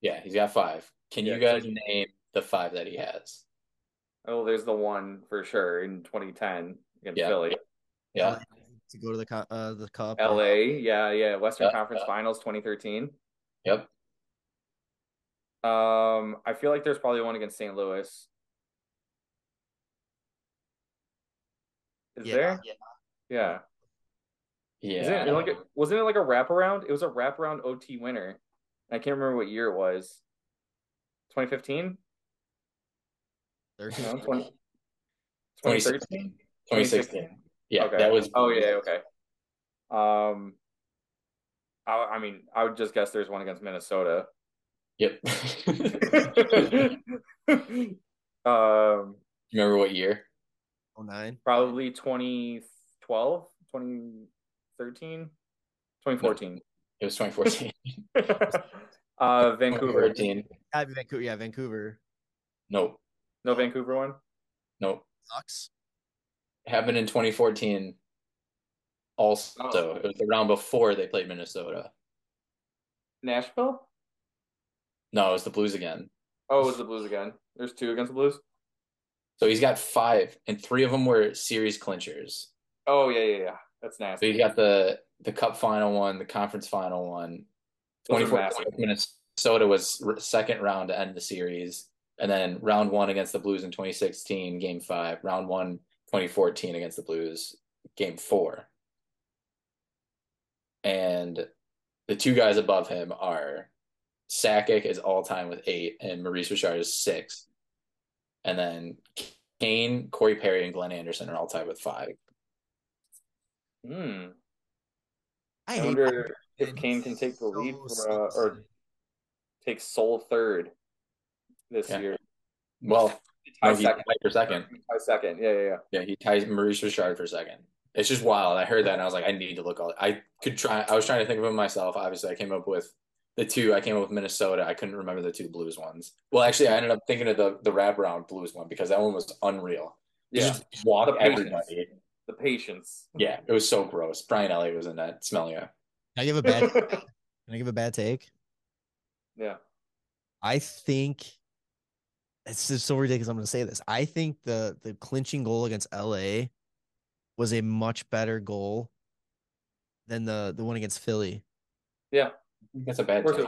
Yeah, he's got five. Can Yeah, you guys 'cause- name the five that he has? Oh, there's the one for sure in 2010 against Yeah. Philly. Yeah. To go to the uh, the cup. LA, yeah, yeah. Western Yeah, Conference yeah. Finals 2013. Yep. Um, I feel like there's probably one against St. Louis. Is Yeah, there? yeah. Yeah. Yeah. Isn't it like a, wasn't it like a wraparound? It was a wraparound OT winner. I can't remember what year it was. 2015? Thirteen. No, 20, 2016. 2013? 2016. Yeah, Okay. that was. Oh yeah, okay. Um, I, I mean, I would just guess there's one against Minnesota. Yep. <laughs> <laughs> um, Remember what year? Oh nine. probably 2012, 2013, 2014. It was 2014. <laughs> uh, Vancouver. 2014. Yeah, Vancouver. Yeah, Vancouver. Nope. No Vancouver one. Nope. Sucks. Happened in 2014. Also, Oh. it was the round before they played Minnesota. Nashville. No, it was the Blues again. Oh, it was the Blues again. There's two against the Blues. So he's got five, and three of them were series clinchers. Oh yeah, yeah, yeah. That's nasty. So he's got the the Cup final one, the Conference final one. Those are 2014 Minnesota was second round to end the series, and then round one against the Blues in 2016, Game Five. Round one, 2014 against the Blues, Game Four. And the two guys above him are Sakic is all time with eight, and Maurice Richard is six. And then Kane, Corey Perry, and Glenn Anderson are all tied with five. Hmm. I I hate wonder if Kane can take the so lead for, uh, or take sole third this Yeah. year. Well, Tie no, he's second. tied for second. Tie second. Yeah, yeah, yeah. Yeah, he ties Maurice Richard for second. It's just wild. I heard that and I was like, I need to look all. I could try. I was trying to think of them myself. Obviously, I came up with the two. I came up with Minnesota. I couldn't remember the two Blues ones. Well, actually, I ended up thinking of the the wraparound Blues one because that one was unreal. You Yeah. just walk The patience. everybody. The patience. Yeah, it was so gross. Brian Elliott was in that. Smelling it. Can I give a bad? Can I give a bad take? <laughs> yeah. I think it's just so ridiculous. I'm going to say this. I think the the clinching goal against LA was a much better goal than the the one against Philly. Yeah, That's a bad it was.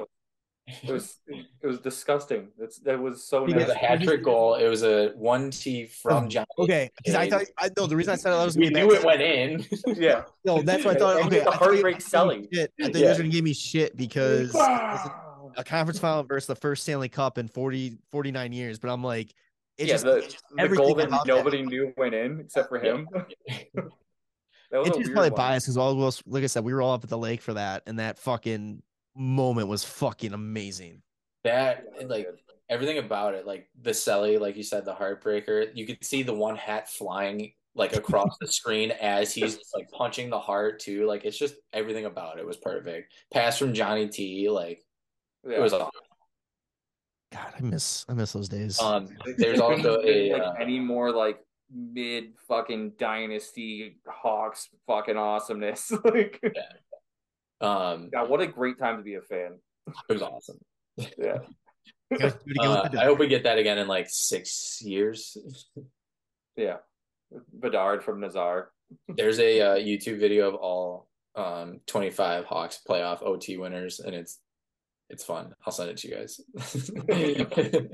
It was it was disgusting. That's that was so Because It was a hat trick goal. It was a one T from oh, John. Okay, because I thought I know the reason I said that was We knew it went in. <laughs> Yeah. No, that's what I thought. Okay, the I thought you- heartbreak I thought you selling. shit. I thought you Yeah. guys were gonna give me shit because it was Wow. A conference final versus the first Stanley Cup in 40, 49 years. But I'm like, it yeah, just the, just- the everything goal that about that- nobody knew went in except for him. <laughs> that it's just probably one. biased because all of us, like I said, we were all up at the lake for that, and that fucking moment was fucking amazing. That Yeah, like everything about it, like the celly, like you said, the heartbreaker. You could see the one hat flying like across the screen as he's like punching the heart too. Like it's just everything about it was perfect. Pass from Johnny T, like Yeah. it was awesome. God, I miss I miss those days. Um, there's also a like uh, any more like mid fucking dynasty Hawks fucking awesomeness. <laughs> like, yeah. um, God, what a great time to be a fan. it was awesome. Yeah. <laughs> You guys do it again with Uh, I hope we get that again in like six years. <laughs> Yeah. Bedard from Nazar. There's a uh, YouTube video of all um 25 Hawks playoff OT winners, and it's it's fun. I'll send it to you guys.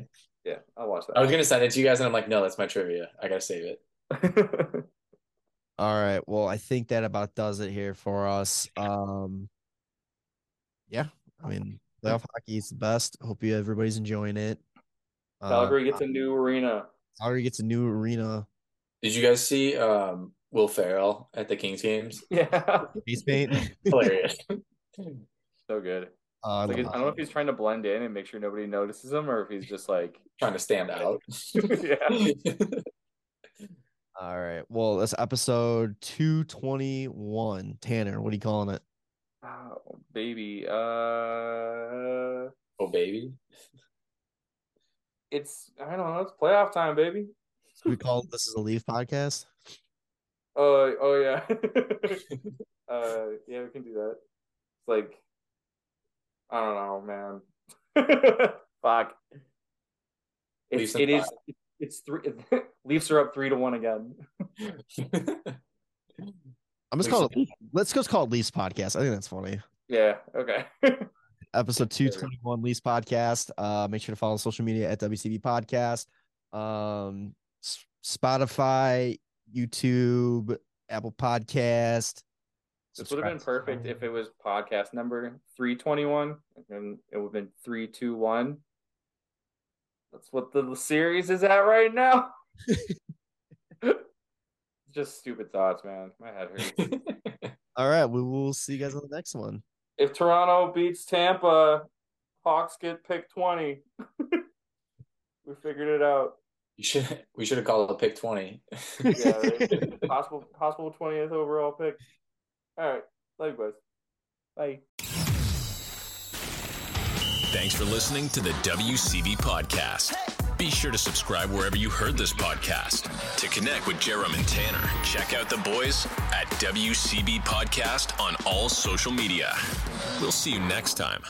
<laughs> Yeah, I'll watch that. I was gonna send it to you guys, and I'm like, no, that's my trivia. I gotta save it. <laughs> All right. Well, I think that about does it here for us. Um, yeah. I mean, playoff hockey is the best. Hope you everybody's enjoying it. Uh, Calgary gets a new arena. Calgary gets a new arena. Did you guys see um Will Ferrell at the Kings games? <laughs> Yeah. Face paint. Hilarious. so good. Uh, Like, I don't know if he's trying to blend in and make sure nobody notices him or if he's just like, Trying to stand out. <laughs> yeah. All right. Well, that's episode 221. Tanner, what are you calling it? Oh, baby. Uh, oh baby. it's, I don't know, it's playoff time, baby. So we call this is a leave podcast. Oh, oh yeah. <laughs> <laughs> uh, yeah, we can do that. It's like, I don't know, man. <laughs> Fuck. It's, Leafs and it is. It's three. <laughs> Leafs are up three to one again. <laughs> I'm just Leafs calling it. Let's just call it Leafs podcast. I think that's funny. Yeah. Okay. Episode 221 Leafs podcast. Uh, make sure to follow social media at WCB podcast. Um, Spotify, YouTube, Apple Podcast. This would have been perfect if it was podcast number 321 and it would have been 321. That's what the series is at right now. <laughs> <laughs> Just stupid thoughts, man. My head hurts. <laughs> All right, we will see you guys on the next one. if Toronto beats Tampa, Hawks get pick 20. we figured it out. You should we should have called it pick 20. Yeah, right. possible possible 20th overall pick. All right. Love you guys. Bye. Thanks for listening to the WCB podcast. Be sure to subscribe wherever you heard this podcast. To connect with Jarom and Tanner, check out the boys at WCB Podcast on all social media. We'll see you next time.